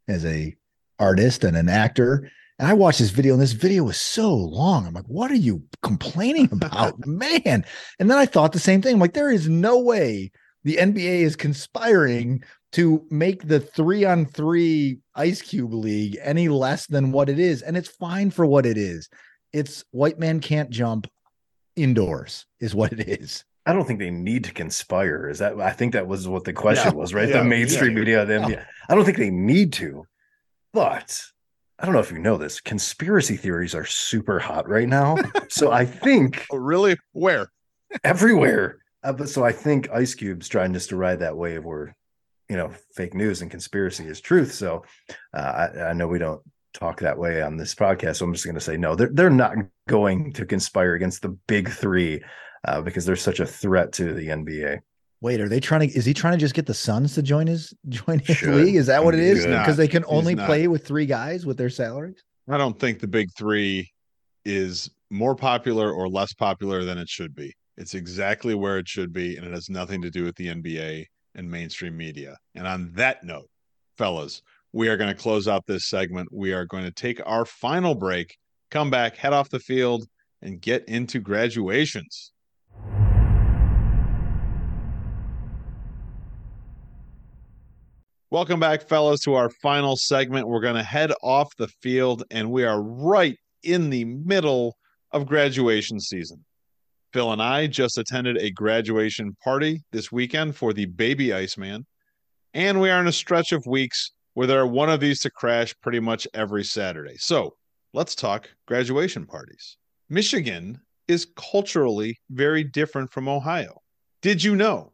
as a artist and an actor. And I watched this video and this video was so long. I'm like what are you complaining about man? And then I thought the same thing. I'm like there is no way the NBA is conspiring to make the 3 on 3 Ice Cube league any less than what it is. And it's fine for what it is it's white man can't jump indoors is what it is. I don't think they need to conspire. Is that? I think that was what the question Yeah, was, right? yeah, the mainstream yeah. media, the NBA. I don't think they need to, but I don't know if you know this. Conspiracy theories are super hot right now, so I think Oh, really? Where? everywhere. Uh, but so I think Ice Cube's trying just to ride that wave where, you know, fake news and conspiracy is truth. So uh, I, I know we don't talk that way on this podcast. So I'm just going to say no. They're they're not going to conspire against the big three uh, because they're such a threat to the NBA. Wait, are they trying to? Is he trying to just get the Suns to join his join his Should. league? Is that what it is? Because they can only play with three guys with their salaries. I don't think the big three is more popular or less popular than it should be. It's exactly where it should be, and it has nothing to do with the NBA and mainstream media. And on that note, fellas, we are going to close out this segment. We are going to take our final break, come back, head off the field, and get into graduations. Welcome back, fellas, to our final segment. We're going to head off the field, and we are right in the middle of graduation season. Phil and I just attended a graduation party this weekend for the baby Iceman, and we are in a stretch of weeks where there are one of these to crash pretty much every Saturday. So let's talk graduation parties. Michigan is culturally very different from Ohio. Did you know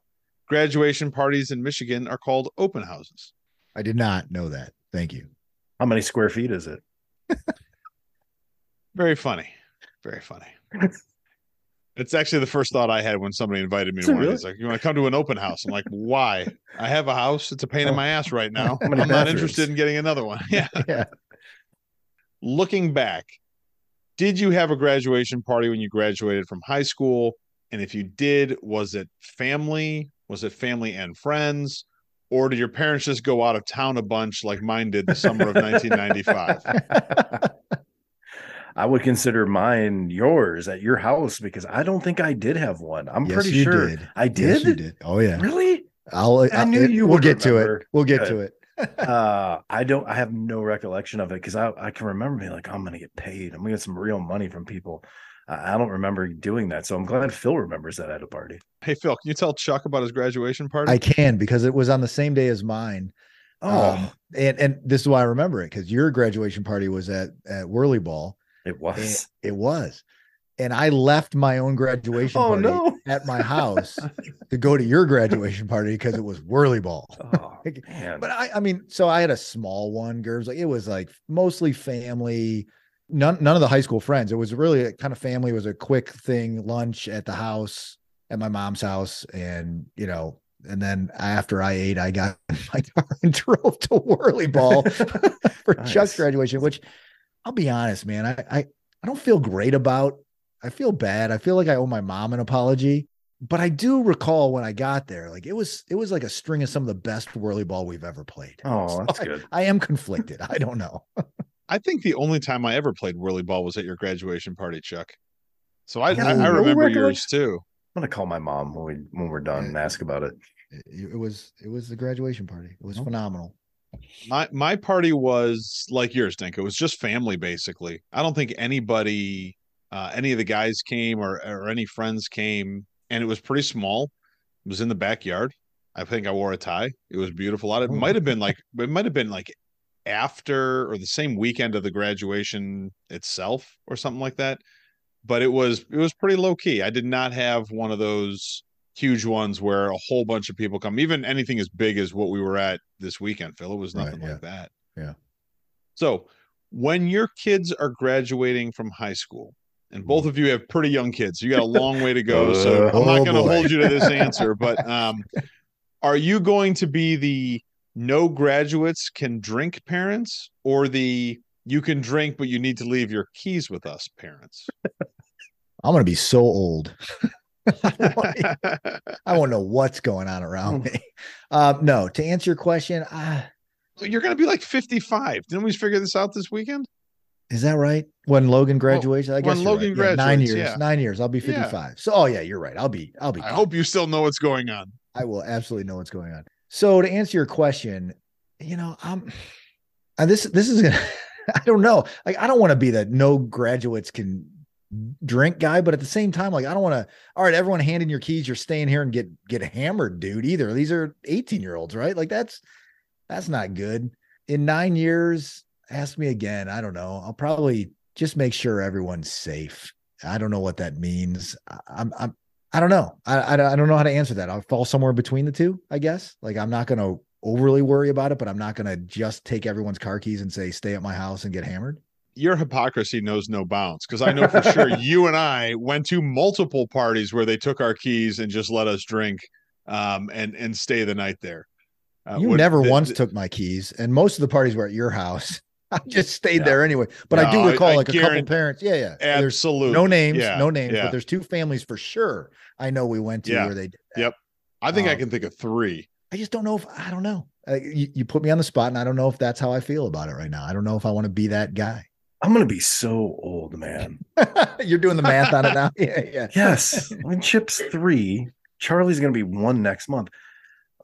graduation parties in Michigan are called open houses? I did not know that. Thank you. How many square feet is it? Very funny. Very funny. it's actually the first thought I had when somebody invited me to one. really? like, you want to come to an open house? I'm like, why? I have a house. It's a pain in my ass right now. I'm not interested in getting another one. Yeah. Yeah. Looking back, did you have a graduation party when you graduated from high school? And if you did, was it family? Was it family and friends? Or did your parents just go out of town a bunch like mine did the summer of 1995? I would consider mine yours at your house because I don't think I did have one. I'm yes, pretty you sure did. I Yes, did. you did. Oh yeah. Really? I'll. I knew you We'll would get to it. We'll get Good. to it. uh I don't I have no recollection of it because I, I can remember being like, I'm gonna get paid. I'm gonna get some real money from people. I, I don't remember doing that. So I'm glad Phil remembers that at a party. Hey, Phil, can you tell Chuck about his graduation party? I can because it was on the same day as mine. Oh, Um, and and this is why I remember it because your graduation party was at at Whirly Ball. It and was. it was, and I left my own graduation Oh party no. at my house to go to your graduation party because it was Whirly Ball. Oh, man. But I, I mean, so I had a small one, Gerbs. Like it was like mostly family, none none of the high school friends. It was really a kind of family. It was a quick thing, lunch at the house, at my mom's house, and you know, and then after I ate, I got my car and drove to Whirly Ball for Chuck's Nice. graduation. Which I'll be honest, man, I, I I don't feel great about. I feel bad. I feel like I owe my mom an apology. But I do recall when I got there, like it was it was like a string of some of the best whirly ball we've ever played. Oh, So that's I- good. I am conflicted. I don't know. I think the only time I ever played whirly ball was at your graduation party, Chuck. So I, Yeah, I, I no remember yours recollection. too. I'm gonna call my mom when we when we're done and ask about it. It, it was it was the graduation party. It was Oh. phenomenal. My my party was like yours, Dink. It was just family basically. I don't think anybody, uh, any of the guys came or or any friends came, and it was pretty small. It was in the backyard. I think I wore a tie. It was beautiful. It Oh. might have been like it might have been like after or the same weekend of the graduation itself or something like that. but it was it was pretty low key. I did not have one of those huge ones where a whole bunch of people come. Even anything as big as what we were at this weekend, Phil, it was Right, nothing yeah. like that. Yeah. So when your kids are graduating from high school, and both of you have pretty young kids, you got a long way to go. So Uh, I'm not oh going to hold you to this answer, but um, are you going to be the no graduates can drink parents or the you can drink but you need to leave your keys with us parents? I'm gonna be so old. I won't know what's going on around me. Um, no, to answer your question, uh, You're going to be like 55. Didn't we figure this out this weekend? is that right? When Logan graduates, I guess when Logan right. Yeah, nine years. yeah. Nine years. I'll be Yeah. 55. So, oh yeah, you're right. I'll be. I'll be. I hope you still know what's going on. I will absolutely know what's going on. So to answer your question, you know, I'm uh, this this is gonna I don't know. Like I don't want to be that no graduates can drink guy, but at the same time, like I don't want to, all right, everyone hand in your keys, you're staying here and get get hammered, dude. Either these are 18 year olds, right? Like that's that's not good. In nine years, ask me again. I don't know. I'll probably just make sure everyone's safe. I don't know what that means. I- I'm I'm I don't know. I, I I don't know how to answer that. I'll fall somewhere between the two, I guess. Like I'm not to overly worry about it, but I'm not to just take everyone's car keys and say stay at my house and get hammered. Your hypocrisy knows no bounds because I know for sure you and I went to multiple parties where they took our keys and just let us drink um, and and stay the night there. Uh, you what- never once took my keys, and most of the parties were at your house. I just stayed there anyway. But I do No, I- recall I like a couple parents. Yeah, yeah. There's absolutely no names, Yeah, no names, yeah. but there's two families for sure. I know we went to Yeah. where they. Did that. Yep. I think I Um, can think of three. I just don't know if I don't know. Uh, you, you put me on the spot, and I don't know if that's how I feel about it right now. I don't know if I want to be that guy. I'm gonna be so old, man. You're doing the math on it now. Yeah, yeah. Yes. when Chip's three, Charlie's gonna be one next month.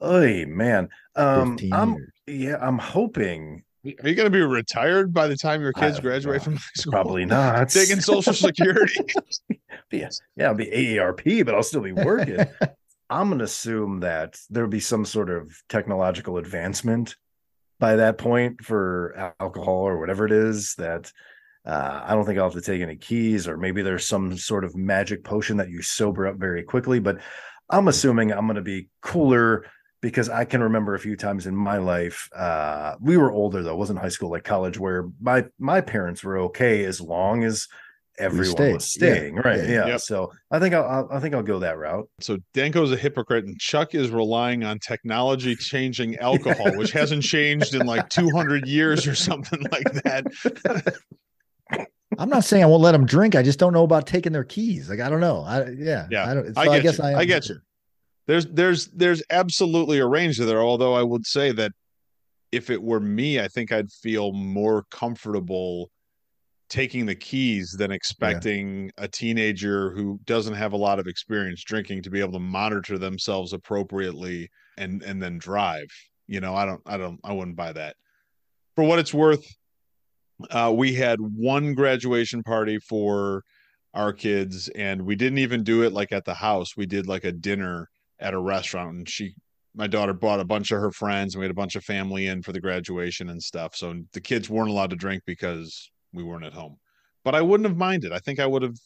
Oh man. Um I'm years. yeah, I'm hoping Are you going to be retired by the time your kids graduate know. from high school? probably not. taking Social Security. yeah, yeah, I'll be AARP, but I'll still be working. I'm gonna assume that there'll be some sort of technological advancement by that point for alcohol or whatever it is that uh, I don't think I'll have to take any keys, or maybe there's some sort of magic potion that you sober up very quickly. But I'm assuming I'm going to be cooler because I can remember a few times in my life. Uh, we were older though, it wasn't high school like college, where my my parents were okay as long as everyone stayed. was Yeah. staying. Right? Yeah. Yeah. Yep. So I think I'll, I'll I think I'll go that route. So Danko's a hypocrite, and Chuck is relying on technology changing alcohol, which hasn't changed in like 200 years or something like that. I'm not saying I won't let them drink. I just don't know about taking their keys. Like I don't know. I yeah. Yeah, I don't. So I I, guess you. I, I, get you. There's there's there's absolutely a range there. Although I would say that if it were me, I think I'd feel more comfortable taking the keys than expecting a teenager who doesn't have a lot of experience drinking to be able to monitor themselves appropriately and and then drive. You know, I don't I don't I wouldn't buy that. For what it's worth, uh, we had one graduation party for our kids and we didn't even do it like at the house we did like a dinner at a restaurant and she my daughter brought a bunch of her friends and we had a bunch of family in for the graduation and stuff so the kids weren't allowed to drink because we weren't at home but i wouldn't have minded i think i would have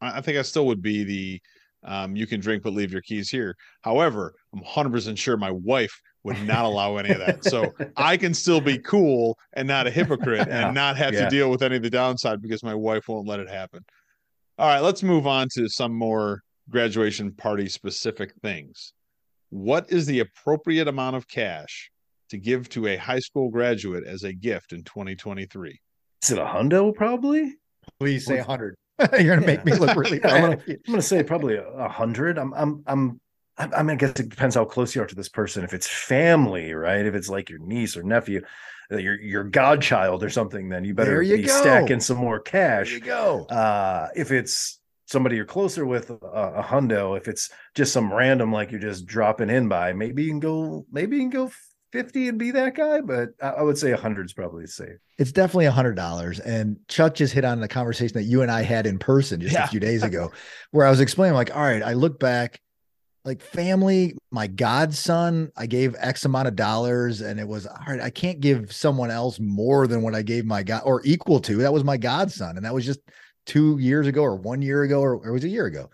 i think i still would be the um, you can drink but leave your keys here however i'm 100% sure my wife would not allow any of that so I can still be cool and not a hypocrite Yeah, and not have yeah. to deal with any of the downside because my wife won't let it happen. All right, let's move on to some more graduation party specific things. What is the appropriate amount of cash to give to a high school graduate as a gift in 2023? Is it a hundo? Probably. Please say 100. You're gonna make me look really Yeah, I'm bad. I'm gonna say probably a, hundred. I'm I'm I'm I mean, I guess it depends how close you are to this person. If it's family, right? If it's like your niece or nephew, uh, your your godchild or something, then you better There you be go. stacking some more There cash. you go. Uh, if it's somebody you're closer with, a, a hundo. If it's just some random, like you're just dropping in by, maybe you can go, maybe you can go fifty and be that guy. But I, would say a hundred's probably safe. It's definitely a hundred dollars. And Chuck just hit on the conversation that you and I had in person just Yeah. a few days ago, where I was explaining, like, all right, I look back, like family, my godson, I gave X amount of dollars, and it was all right. I can't give someone else more than what I gave my god or equal to. That was my godson, and that was just two years ago or one year ago or, or it was a year ago.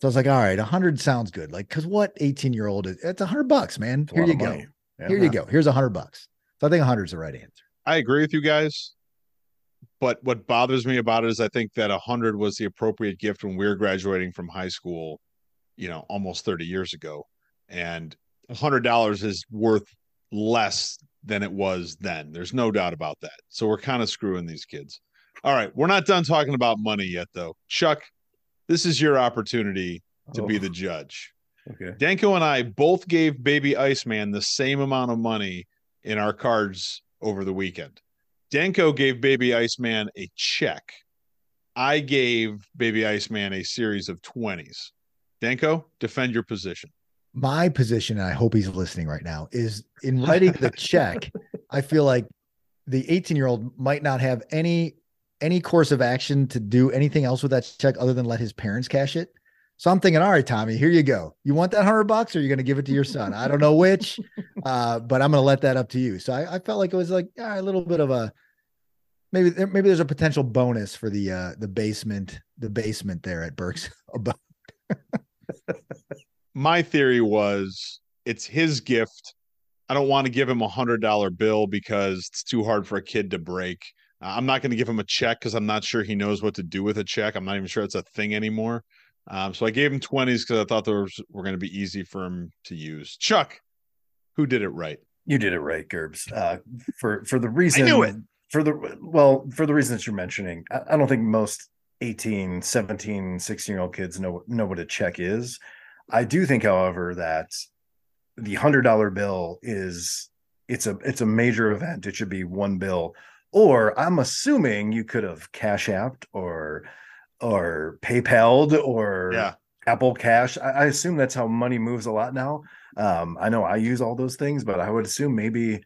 So I was like, all right, a hundred sounds good. Like, cause what 18 year old is it's a hundred bucks, man. It's Here you go. money. Yeah. Here you go. Here's a hundred bucks. So I think a hundred is the right answer. I agree with you guys. But what bothers me about it is I think that a hundred was the appropriate gift when we were graduating from high school, you know, almost 30 years ago. And a hundred dollars is worth less than it was then. There's no doubt about that. So we're kind of screwing these kids. All right. We're not done talking about money yet, though. Chuck, this is your opportunity to be Oh, the judge. Okay. Danko and I both gave Baby Iceman the same amount of money in our cards over the weekend. Danko gave Baby Iceman a check. I gave Baby Iceman a series of 20s. Danko, defend your position. My position, and I hope he's listening right now, is in writing the check. I feel like the 18 year old might not have any any course of action to do anything else with that check other than let his parents cash it. So I'm thinking, all right, Tommy, here you go. You want that hundred bucks, or you're going to give it to your son? I don't know which, uh, but I'm going to let that up to you. So I, I felt like it was like right, a little bit of a maybe there- maybe there's a potential bonus for the uh, the basement the basement there at Burke's. My theory was it's his gift. I don't want to give him a hundred dollar bill because it's too hard for a kid to break. Uh, I'm not going to give him a check because I'm not sure he knows what to do with a check. I'm not even sure it's a thing anymore. Um, so I gave him 20s because I thought those were going to be easy for him to use. Chuck, who did it right? You did it right, Gerbs. Uh, for for the reason I knew it. for the well for the reasons you're mentioning. I, I don't think most 18, 17, 16 year old kids know know what a check is. I do think, however, that the hundred dollar bill is it's a it's a major event. It should be one bill. Or I'm assuming you could have cash apped or or PayPal'd or Yeah. Apple Cash. I, I assume that's how money moves a lot now. Um, I know I use all those things, but I would assume maybe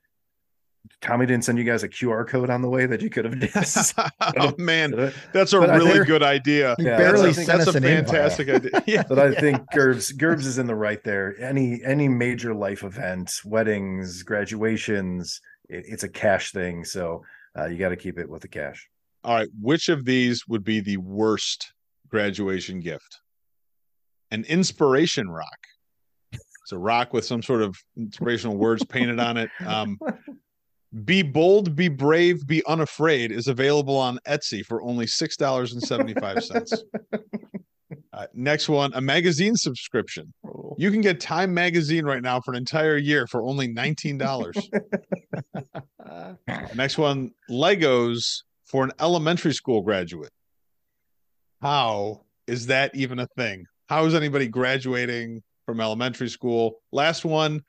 Tommy didn't send you guys a QR code on the way that you could have done. oh man, that's a But really think- good idea. Yeah, barely I think sent That's us a an invite. fantastic idea. Yeah. but I think Gerbs Gerbs is in the right there. Any any major life event, weddings, graduations, it, it's a cash thing. So uh, you got to keep it with the cash. All right. Which of these would be the worst graduation gift? An inspiration rock. It's a rock with some sort of inspirational words painted on it. Um, be bold, be brave, be unafraid is available on Etsy for only $6.75. Uh, next one, a magazine subscription. You can get Time Magazine right now for an entire year for only $19. Next one, Legos for an elementary school graduate. How is that even a thing? How is anybody graduating from elementary school? Last one,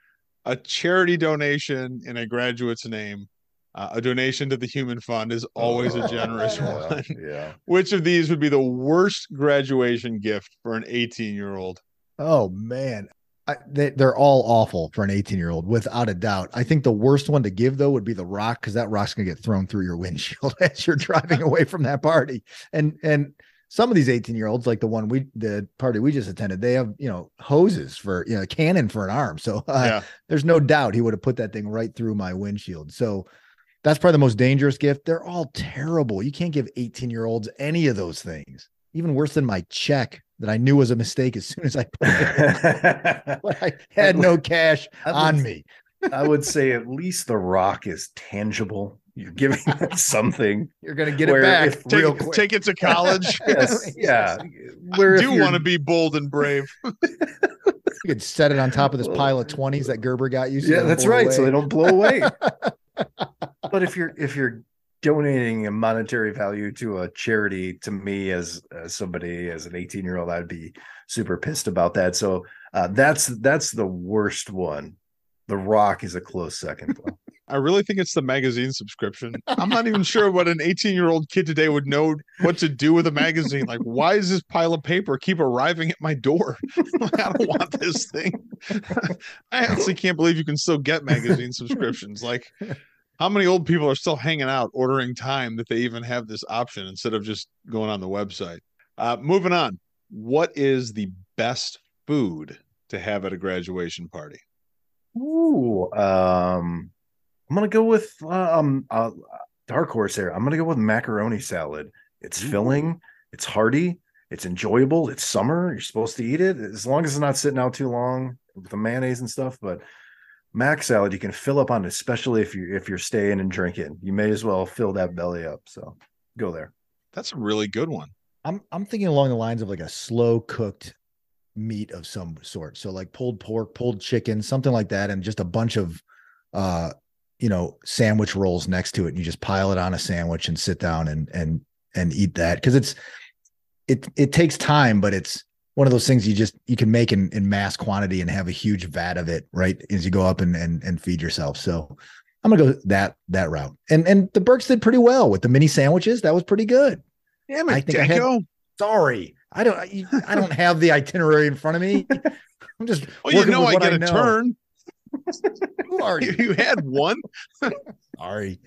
a charity donation in a graduate's name. Uh, a donation to the Human Fund is always a generous yeah, one. Yeah. Which of these would be the worst graduation gift for an 18 year old? Oh man, I, they, they're all awful for an 18 year old, without a doubt. I think the worst one to give though would be the rock because that rock's gonna get thrown through your windshield as you're driving away from that party. And and some of these 18 year olds, like the one we the party we just attended, they have you know hoses for you know a cannon for an arm. So uh, yeah. there's no doubt he would have put that thing right through my windshield. So that's probably the most dangerous gift. They're all terrible. You can't give 18 year olds any of those things. Even worse than my check that I knew was a mistake as soon as I put it. But I had no cash I would- on me. I would say at least the rock is tangible. You're giving them something. You're gonna get it back if- real Take, quick. take it to college. Yes. Yeah. I Where if do you're- want to be bold and brave. You could set it on top of this pile of 20s that Gerber got you. so yeah, that's blow right. So they don't blow away. but if you're if you're donating a monetary value to a charity, to me as, as somebody as an 18 year old, I'd be super pissed about that. So uh, that's that's the worst one. The Rock is a close second. though. I really think it's the magazine subscription. I'm not even sure what an 18 year old kid today would know what to do with a magazine. Like, why does this pile of paper keep arriving at my door? Like, I don't want this thing. I honestly can't believe you can still get magazine subscriptions. Like, how many old people are still hanging out ordering time that they even have this option instead of just going on the website? Uh, moving on. What is the best food to have at a graduation party? Ooh, um, I'm gonna go with um uh, dark horse here. I'm gonna go with macaroni salad. It's Ooh. filling. It's hearty. It's enjoyable. It's summer. You're supposed to eat it as long as it's not sitting out too long with the mayonnaise and stuff. But mac salad you can fill up on, especially if you if you're staying and drinking. You may as well fill that belly up. So go there. That's a really good one. I'm I'm thinking along the lines of like a slow cooked meat of some sort. So like pulled pork, pulled chicken, something like that, and just a bunch of uh you know sandwich rolls next to it. And you just pile it on a sandwich and sit down and and and eat that because it's it it takes time, but it's one of those things you just you can make in, in mass quantity and have a huge vat of it right as you go up and and, and feed yourself. So I'm gonna go that that route. And and the Burks did pretty well with the mini sandwiches. That was pretty good. Yeah, I think I had, sorry, I don't I, I don't have the itinerary in front of me. I'm just well, you know I get I a turn. Who are you? You had one. sorry.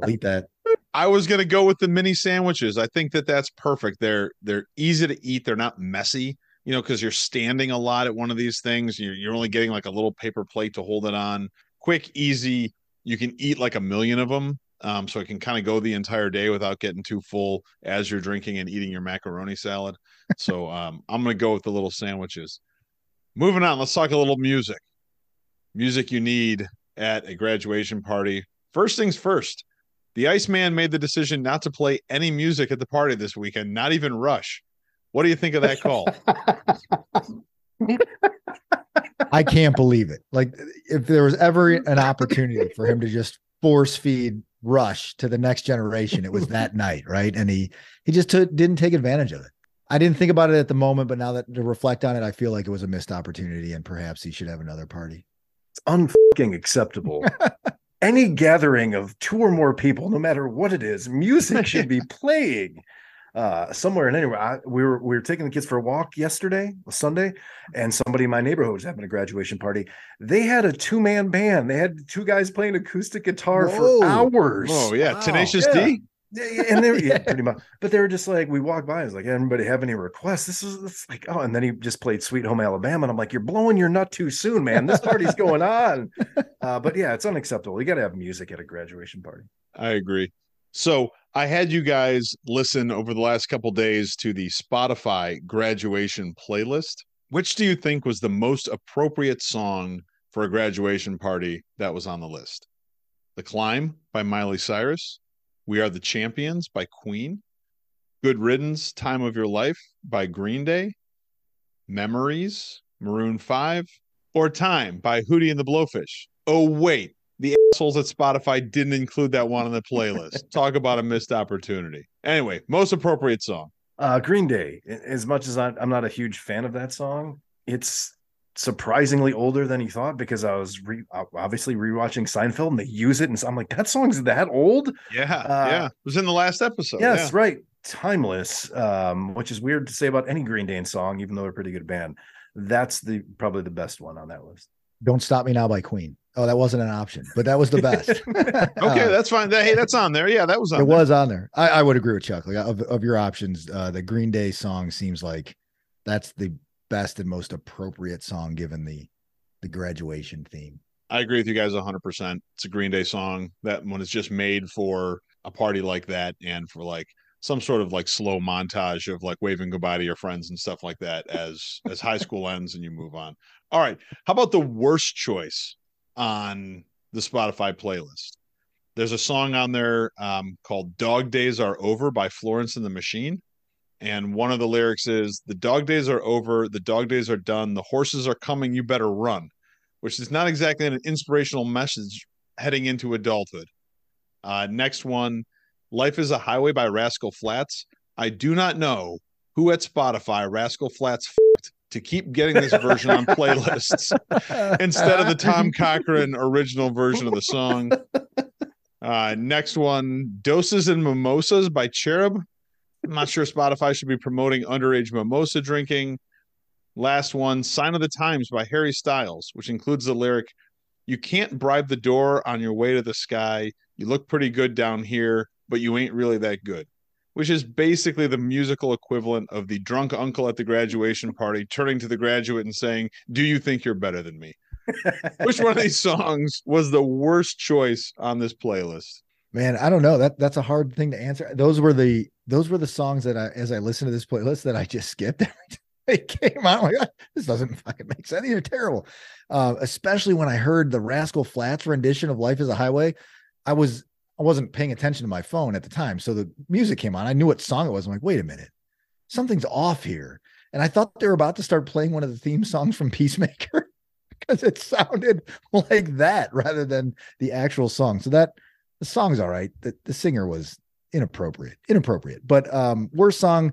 Delete that. I was gonna go with the mini sandwiches. I think that that's perfect. They're they're easy to eat. They're not messy. You know, because you're standing a lot at one of these things. You're, you're only getting like a little paper plate to hold it on. Quick, easy. You can eat like a million of them. Um, so it can kind of go the entire day without getting too full as you're drinking and eating your macaroni salad. So um, I'm to go with the little sandwiches. Moving on, let's talk a little music. Music you need at a graduation party. First things first, the Iceman made the decision not to play any music at the party this weekend, not even Rush. What do you think of that call? I can't believe it. Like, if there was ever an opportunity for him to just force feed Rush to the next generation, it was that night, right? And he he just took, didn't take advantage of it. I didn't think about it at the moment, but now that to reflect on it, I feel like it was a missed opportunity, and perhaps he should have another party. It's unfucking acceptable. any gathering of two or more people, no matter what it is, music should be playing uh, somewhere and anywhere. I, we were we were taking the kids for a walk yesterday, Sunday, and somebody in my neighborhood was having a graduation party. They had a two man band. They had two guys playing acoustic guitar Whoa. for hours. Oh yeah, wow. Tenacious yeah. D. Yeah, and they yeah, pretty much. But they were just like, we walked by. I was like, anybody have any requests? This is it's like, oh, and then he just played Sweet Home Alabama, and I'm like, you're blowing your nut too soon, man. This party's going on. Uh, but yeah, it's unacceptable. You got to have music at a graduation party. I agree. So I had you guys listen over the last couple days to the Spotify graduation playlist. Which do you think was the most appropriate song for a graduation party that was on the list? The Climb by Miley Cyrus, we Are the Champions by Queen, Good Riddance, Time of Your Life by Green Day, Memories, Maroon 5, or Time by Hootie and the Blowfish. Oh, wait, the assholes at Spotify didn't include that one on the playlist. Talk about a missed opportunity. Anyway, most appropriate song. Uh, Green Day. As much as I'm not a huge fan of that song, it's surprisingly older than he thought because I was re- obviously rewatching Seinfeld and they use it and so I'm like that song's that old. Yeah, uh, yeah, it was in the last episode. Yes, yeah. right. Timeless, um, which is weird to say about any Green Day song, even though they're a pretty good band. That's the probably the best one on that list. Don't Stop Me Now by Queen. Oh, that wasn't an option, but that was the best. okay, that's fine. Hey, that's on there. Yeah, that was on. It there. was on there. I, I, would agree with Chuck. Like of, of your options, uh, the Green Day song seems like that's the best and most appropriate song given the the graduation theme. I agree with you guys 100%. It's a Green Day song that one is just made for a party like that and for like some sort of like slow montage of like waving goodbye to your friends and stuff like that as as high school ends and you move on. All right. How about the worst choice on the Spotify playlist? There's a song on there um, called Dog Days Are Over by Florence and the Machine. And one of the lyrics is The dog days are over, the dog days are done, the horses are coming, you better run, which is not exactly an inspirational message heading into adulthood. Uh, next one Life is a Highway by Rascal Flatts I do not know who at Spotify Rascal Flatts to keep getting this version on playlists instead of the Tom Cochrane original version of the song. Uh, next one Doses and Mimosas by Cherub. I'm not sure Spotify should be promoting underage mimosa drinking. Last one, Sign of the Times by Harry Styles, which includes the lyric, You can't bribe the door on your way to the sky. You look pretty good down here, but you ain't really that good. Which is basically the musical equivalent of the drunk uncle at the graduation party turning to the graduate and saying, Do you think you're better than me? Which one of these songs was the worst choice on this playlist? Man, I don't know. That that's a hard thing to answer. Those were the those were the songs that I, as I listened to this playlist, that I just skipped it came out. Like, this doesn't fucking make sense. These are terrible. Uh, especially when I heard the Rascal Flatts rendition of "Life Is a Highway." I was I wasn't paying attention to my phone at the time, so the music came on. I knew what song it was. I'm like, wait a minute, something's off here. And I thought they were about to start playing one of the theme songs from Peacemaker because it sounded like that rather than the actual song. So that the song's all right. The, the singer was inappropriate, inappropriate. But um, worst song,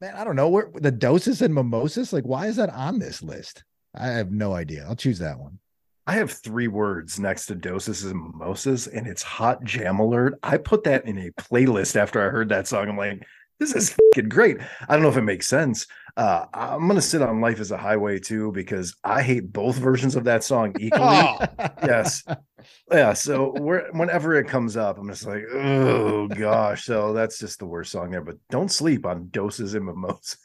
man, I don't know where the doses and mimosas. Like, why is that on this list? I have no idea. I'll choose that one. I have three words next to doses and mimosas, and it's hot jam alert. I put that in a playlist after I heard that song. I'm like, this is fucking great. I don't know if it makes sense. Uh, I'm gonna sit on Life is a Highway too because I hate both versions of that song equally. Oh, yes, yeah. So whenever it comes up, I'm just like, oh gosh. So that's just the worst song there. But don't sleep on doses and mimosas.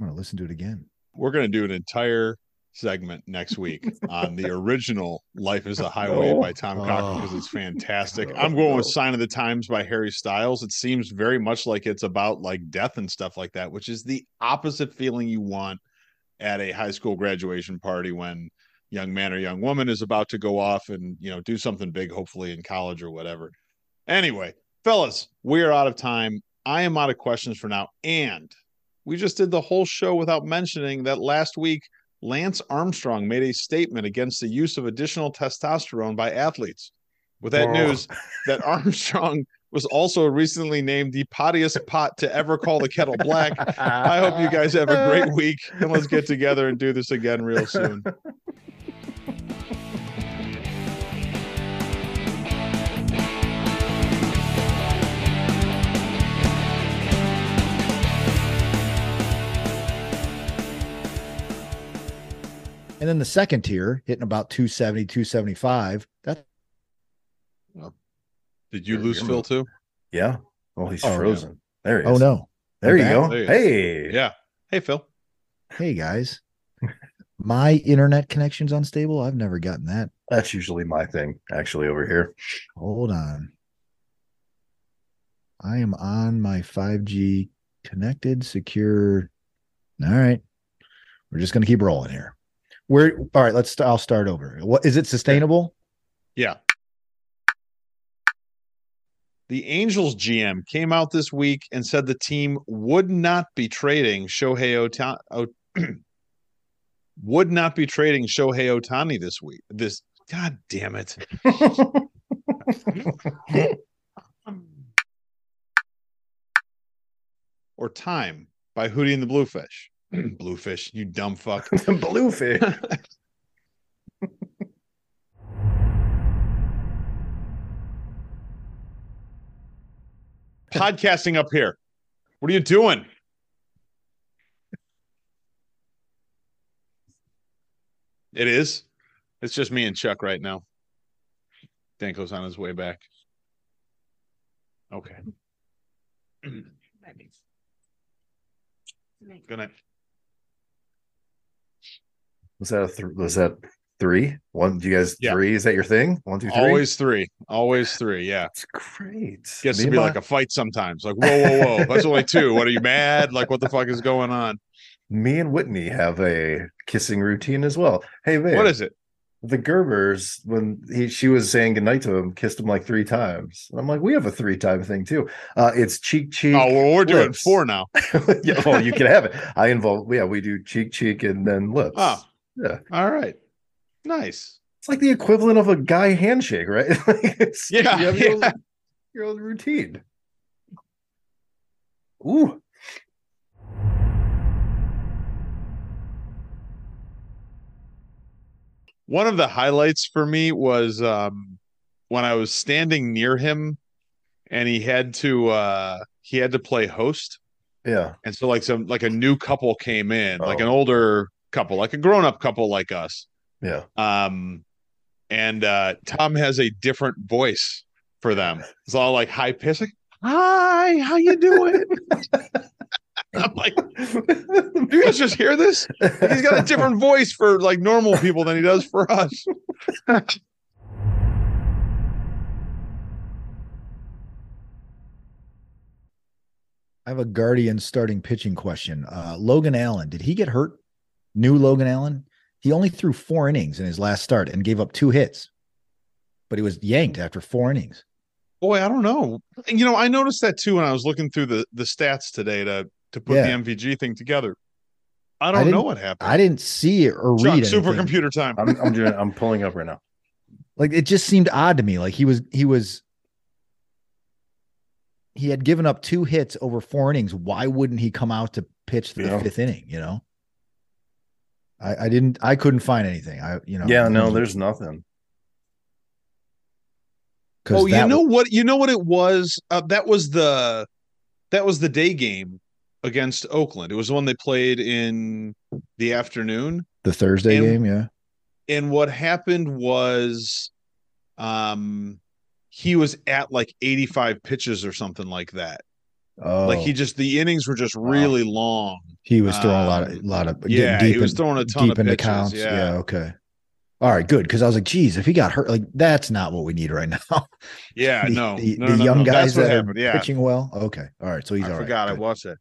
I'm gonna listen to it again. we're gonna do an entire segment next week on the original "Life Is a Highway" No. by Tom Cochrane because Oh. it's fantastic. No, I'm going with "Sign of the Times" by Harry Styles. It seems very much like it's about like death and stuff like that, which is the opposite feeling you want at a high school graduation party when young man or young woman is about to go off and you know do something big, hopefully in college or whatever. Anyway, fellas, we are out of time. I am out of questions for now, and we just did the whole show without mentioning that last week Lance Armstrong made a statement against the use of additional testosterone by athletes. With that Oh. news, that Armstrong was also recently named the pottiest pot to ever call the kettle black. I hope you guys have a great week and let's get together and do this again real soon. And then the second tier hitting about 270, 275. That Did you lose Phil too? Yeah. Oh, he's Oh, yeah. frozen. There he is. oh no. There you I'm go. back. There you go. Hey. Yeah. Hey Phil. Hey guys. My internet connection's unstable. I've never gotten that. That's usually my thing, actually, over here. Hold on. I am on my 5G connected, secure. All right. We're just going to keep rolling here. We're all right. Let's, I'll start over. What is it sustainable? Yeah. The Angels GM came out this week and said the team would not be trading Shohei Ohtani. would not be trading Shohei Ohtani this week. This God damn it. or Time by Hootie and the Bluefish. Bluefish, you dumb fuck. bluefish. Podcasting up here. What are you doing? It is. It's just me and Chuck right now. Danko's on his way back. Okay. Good night. Was that a th- was that three? One? Do you guys Yeah. three? Is that your thing? One, two, three. Always three. Always three. Yeah. That's great. Gets Me to be my- like a fight sometimes. Like, whoa, whoa, whoa. That's only two. What are you mad? Like, what the fuck is going on? me and Whitney have a kissing routine as well. Hey man, What is it? the Gerbers when he she was saying goodnight to him, kissed him like three times. And I'm like, we have a three time thing too. Uh, it's cheek cheek. Oh, well, we're doing lips. four now. yeah, well, you can have it. I involve. Yeah, we do cheek cheek and then lips. Oh. Yeah. All right. Nice. It's like the equivalent of a guy handshake, right? It's- Yeah, you have your, yeah. own, your own routine. Ooh, One of the highlights for me was um, when I was standing near him and he had to uh, he had to play host. yeah. And so like some like a new couple came in, like an Oh. older couple, like a grown-up couple like us. Yeah. Um and uh Tom has a different voice for them. It's all like high pitched, like, hi, how you doing? I'm like, do you guys just hear this? He's got a different voice for like normal people than he does for us. I have a Guardian starting pitching question. Uh, Logan Allen, did he get hurt? New Logan Allen? He only threw four innings in his last start and gave up two hits, but he was yanked after four innings. Boy, I don't know. You know, I noticed that too when I was looking through the the stats today to to put Yeah. the MVG thing together. I I don't know what happened. I didn't see it or Chuck, read it. supercomputer time. I'm I'm doing, I'm pulling up right now. Like it just seemed odd to me. Like he was he was he had given up two hits over four innings. Why wouldn't he come out to pitch the Yeah. fifth inning? You know, I, I didn't. I couldn't find anything. I you know. Yeah, no, there's nothing. Oh, you know was what? You know what it was? Uh, that was the that was the day game against Oakland. It was the one they played in the afternoon. the Thursday and- game. Yeah. And what happened was, um, he was at like eighty five pitches or something like that. Oh, Like he just the innings were just really long. he was throwing a lot of um, lot of Yeah, deep he was in- throwing a ton deep of into pitches. counts. Yeah. Yeah. Okay. All right. Good. Because I was like, geez, if he got hurt, like that's not what we need right now. Yeah, the, no, the, no, the no, no, young no. guys that happened. are Yeah, pitching well. Okay. All right. So he's already. I all right. forgot. I watched that.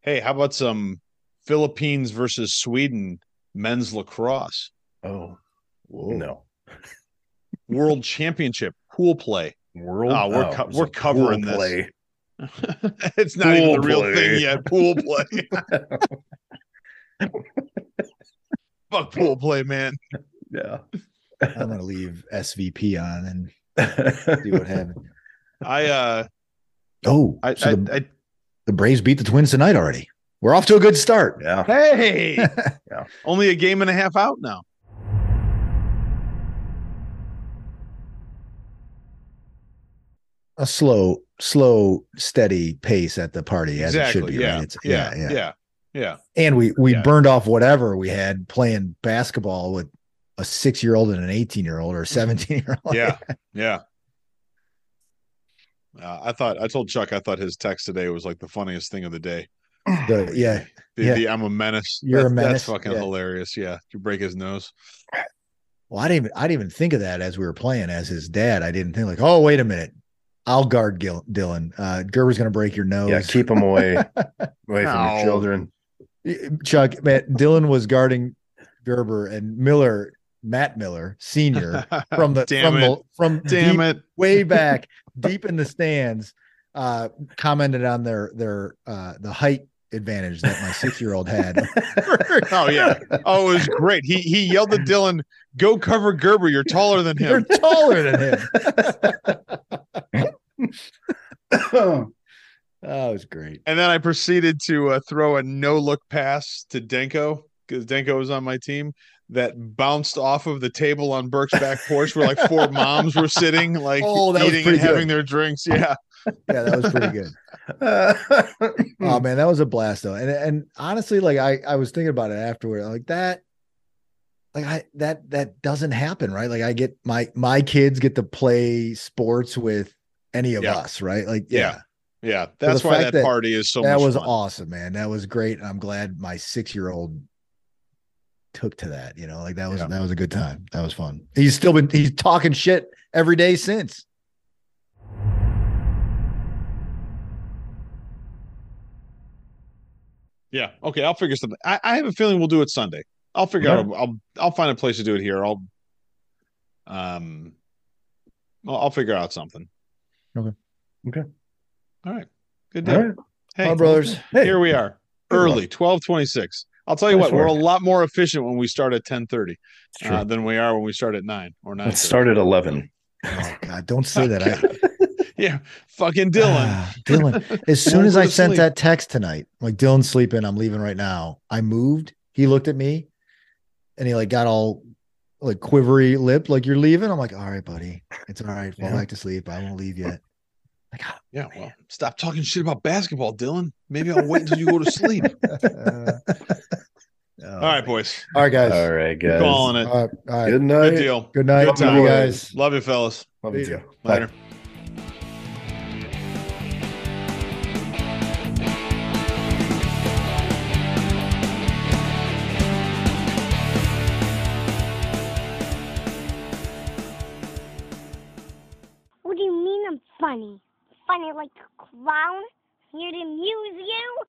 Hey, how about some Philippines versus Sweden men's lacrosse Oh Whoa. no, world championship pool play? world. Oh, we're oh, co- we're covering pool this. play. it's not even the real play. thing yet. Pool play. Fuck pool play, man. Yeah. I'm gonna leave SVP on and see what happens. I uh Oh, I, so I, the, I the Braves beat the Twins tonight already. We're off to a good start. yeah. hey yeah. only a game and a half out now. A slow, slow, steady pace at the party as exactly. it should be. yeah. Right? Yeah. yeah, Yeah. yeah. And we we Yeah. burned off whatever we had playing basketball with a six year old and an eighteen year old or a seventeen year old. Yeah. Yeah. Uh, I thought I told Chuck I thought his text today was like the funniest thing of the day. The- yeah. The, Yeah. the I'm a menace. You're a menace, That's fucking yeah. hilarious. Yeah. You break his nose. Well, I didn't even I didn't even think of that as we were playing as his dad. I didn't think like, oh, wait a minute. I'll guard Gil- Dylan. Uh, Gerber's gonna break your nose. Yeah. Keep him away, away from No. your children. Chuck, man, Dylan was guarding Gerber and Miller, Matt Miller, senior, from the Damn from it. the from Damn deep, it. way back, deep in the stands, uh, commented on their their uh the height advantage that my six year old had. Oh yeah. Oh, it was great. He he yelled at Dylan, "Go cover Gerber. You're taller than him. You're him." taller than him. oh, it was great. And then I proceeded to uh, throw a no look pass to Danko because Danko was on my team that bounced off of the table on Burke's back porch where like four moms were sitting, like Oh, eating and pretty having their drinks. Yeah. Yeah, that was pretty good. Oh man, that was a blast though. And and honestly, like I I was thinking about it afterward. Like that, like I that that doesn't happen, right? Like I get my my kids get to play sports with any of Yeah. us, right? Like Yeah. yeah, Yeah. That's why that, that- party is so that was fun. awesome, man. That was great. I'm glad my six year old took to that. You know, like that was Yeah. that was a good time. That was fun. He's still been he's talking shit every day since. Yeah. Okay. I'll figure something. I, I have a feeling we'll do it Sunday. I'll figure out. I'll I'll find a place to do it here. I'll um, well, I'll figure out something. Okay. Okay. All right. Good All deal. right. Hey, All brothers. Hey, here we are. Good Early, twelve twenty six. I'll tell you Nice what, we're a lot more efficient when we start at ten thirty it's uh, than we are when we start at nine or nine. Let's start at 11. Oh God, don't say that. I, Yeah, fucking Dylan. Ah, Dylan. As soon as I sent sleep. that text tonight, like Dylan's sleeping, I'm leaving right now. I moved. He looked at me and he like got all like quivery lip, like you're leaving. I'm like, all right, buddy. It's all right. Fall Yeah. back to sleep. I won't leave yet. Like, ah, Yeah, well, stop talking shit about basketball, Dylan. Maybe I'll wait until you go to sleep. uh, All right, boys. All right, guys. All right, guys. Calling it. All right. All right. Good night. Good deal. Good night. Good Love you time. guys. Love you, fellas. Love you. too. Bye. Later. What do you mean I'm funny? Funny like a clown? here to amuse you?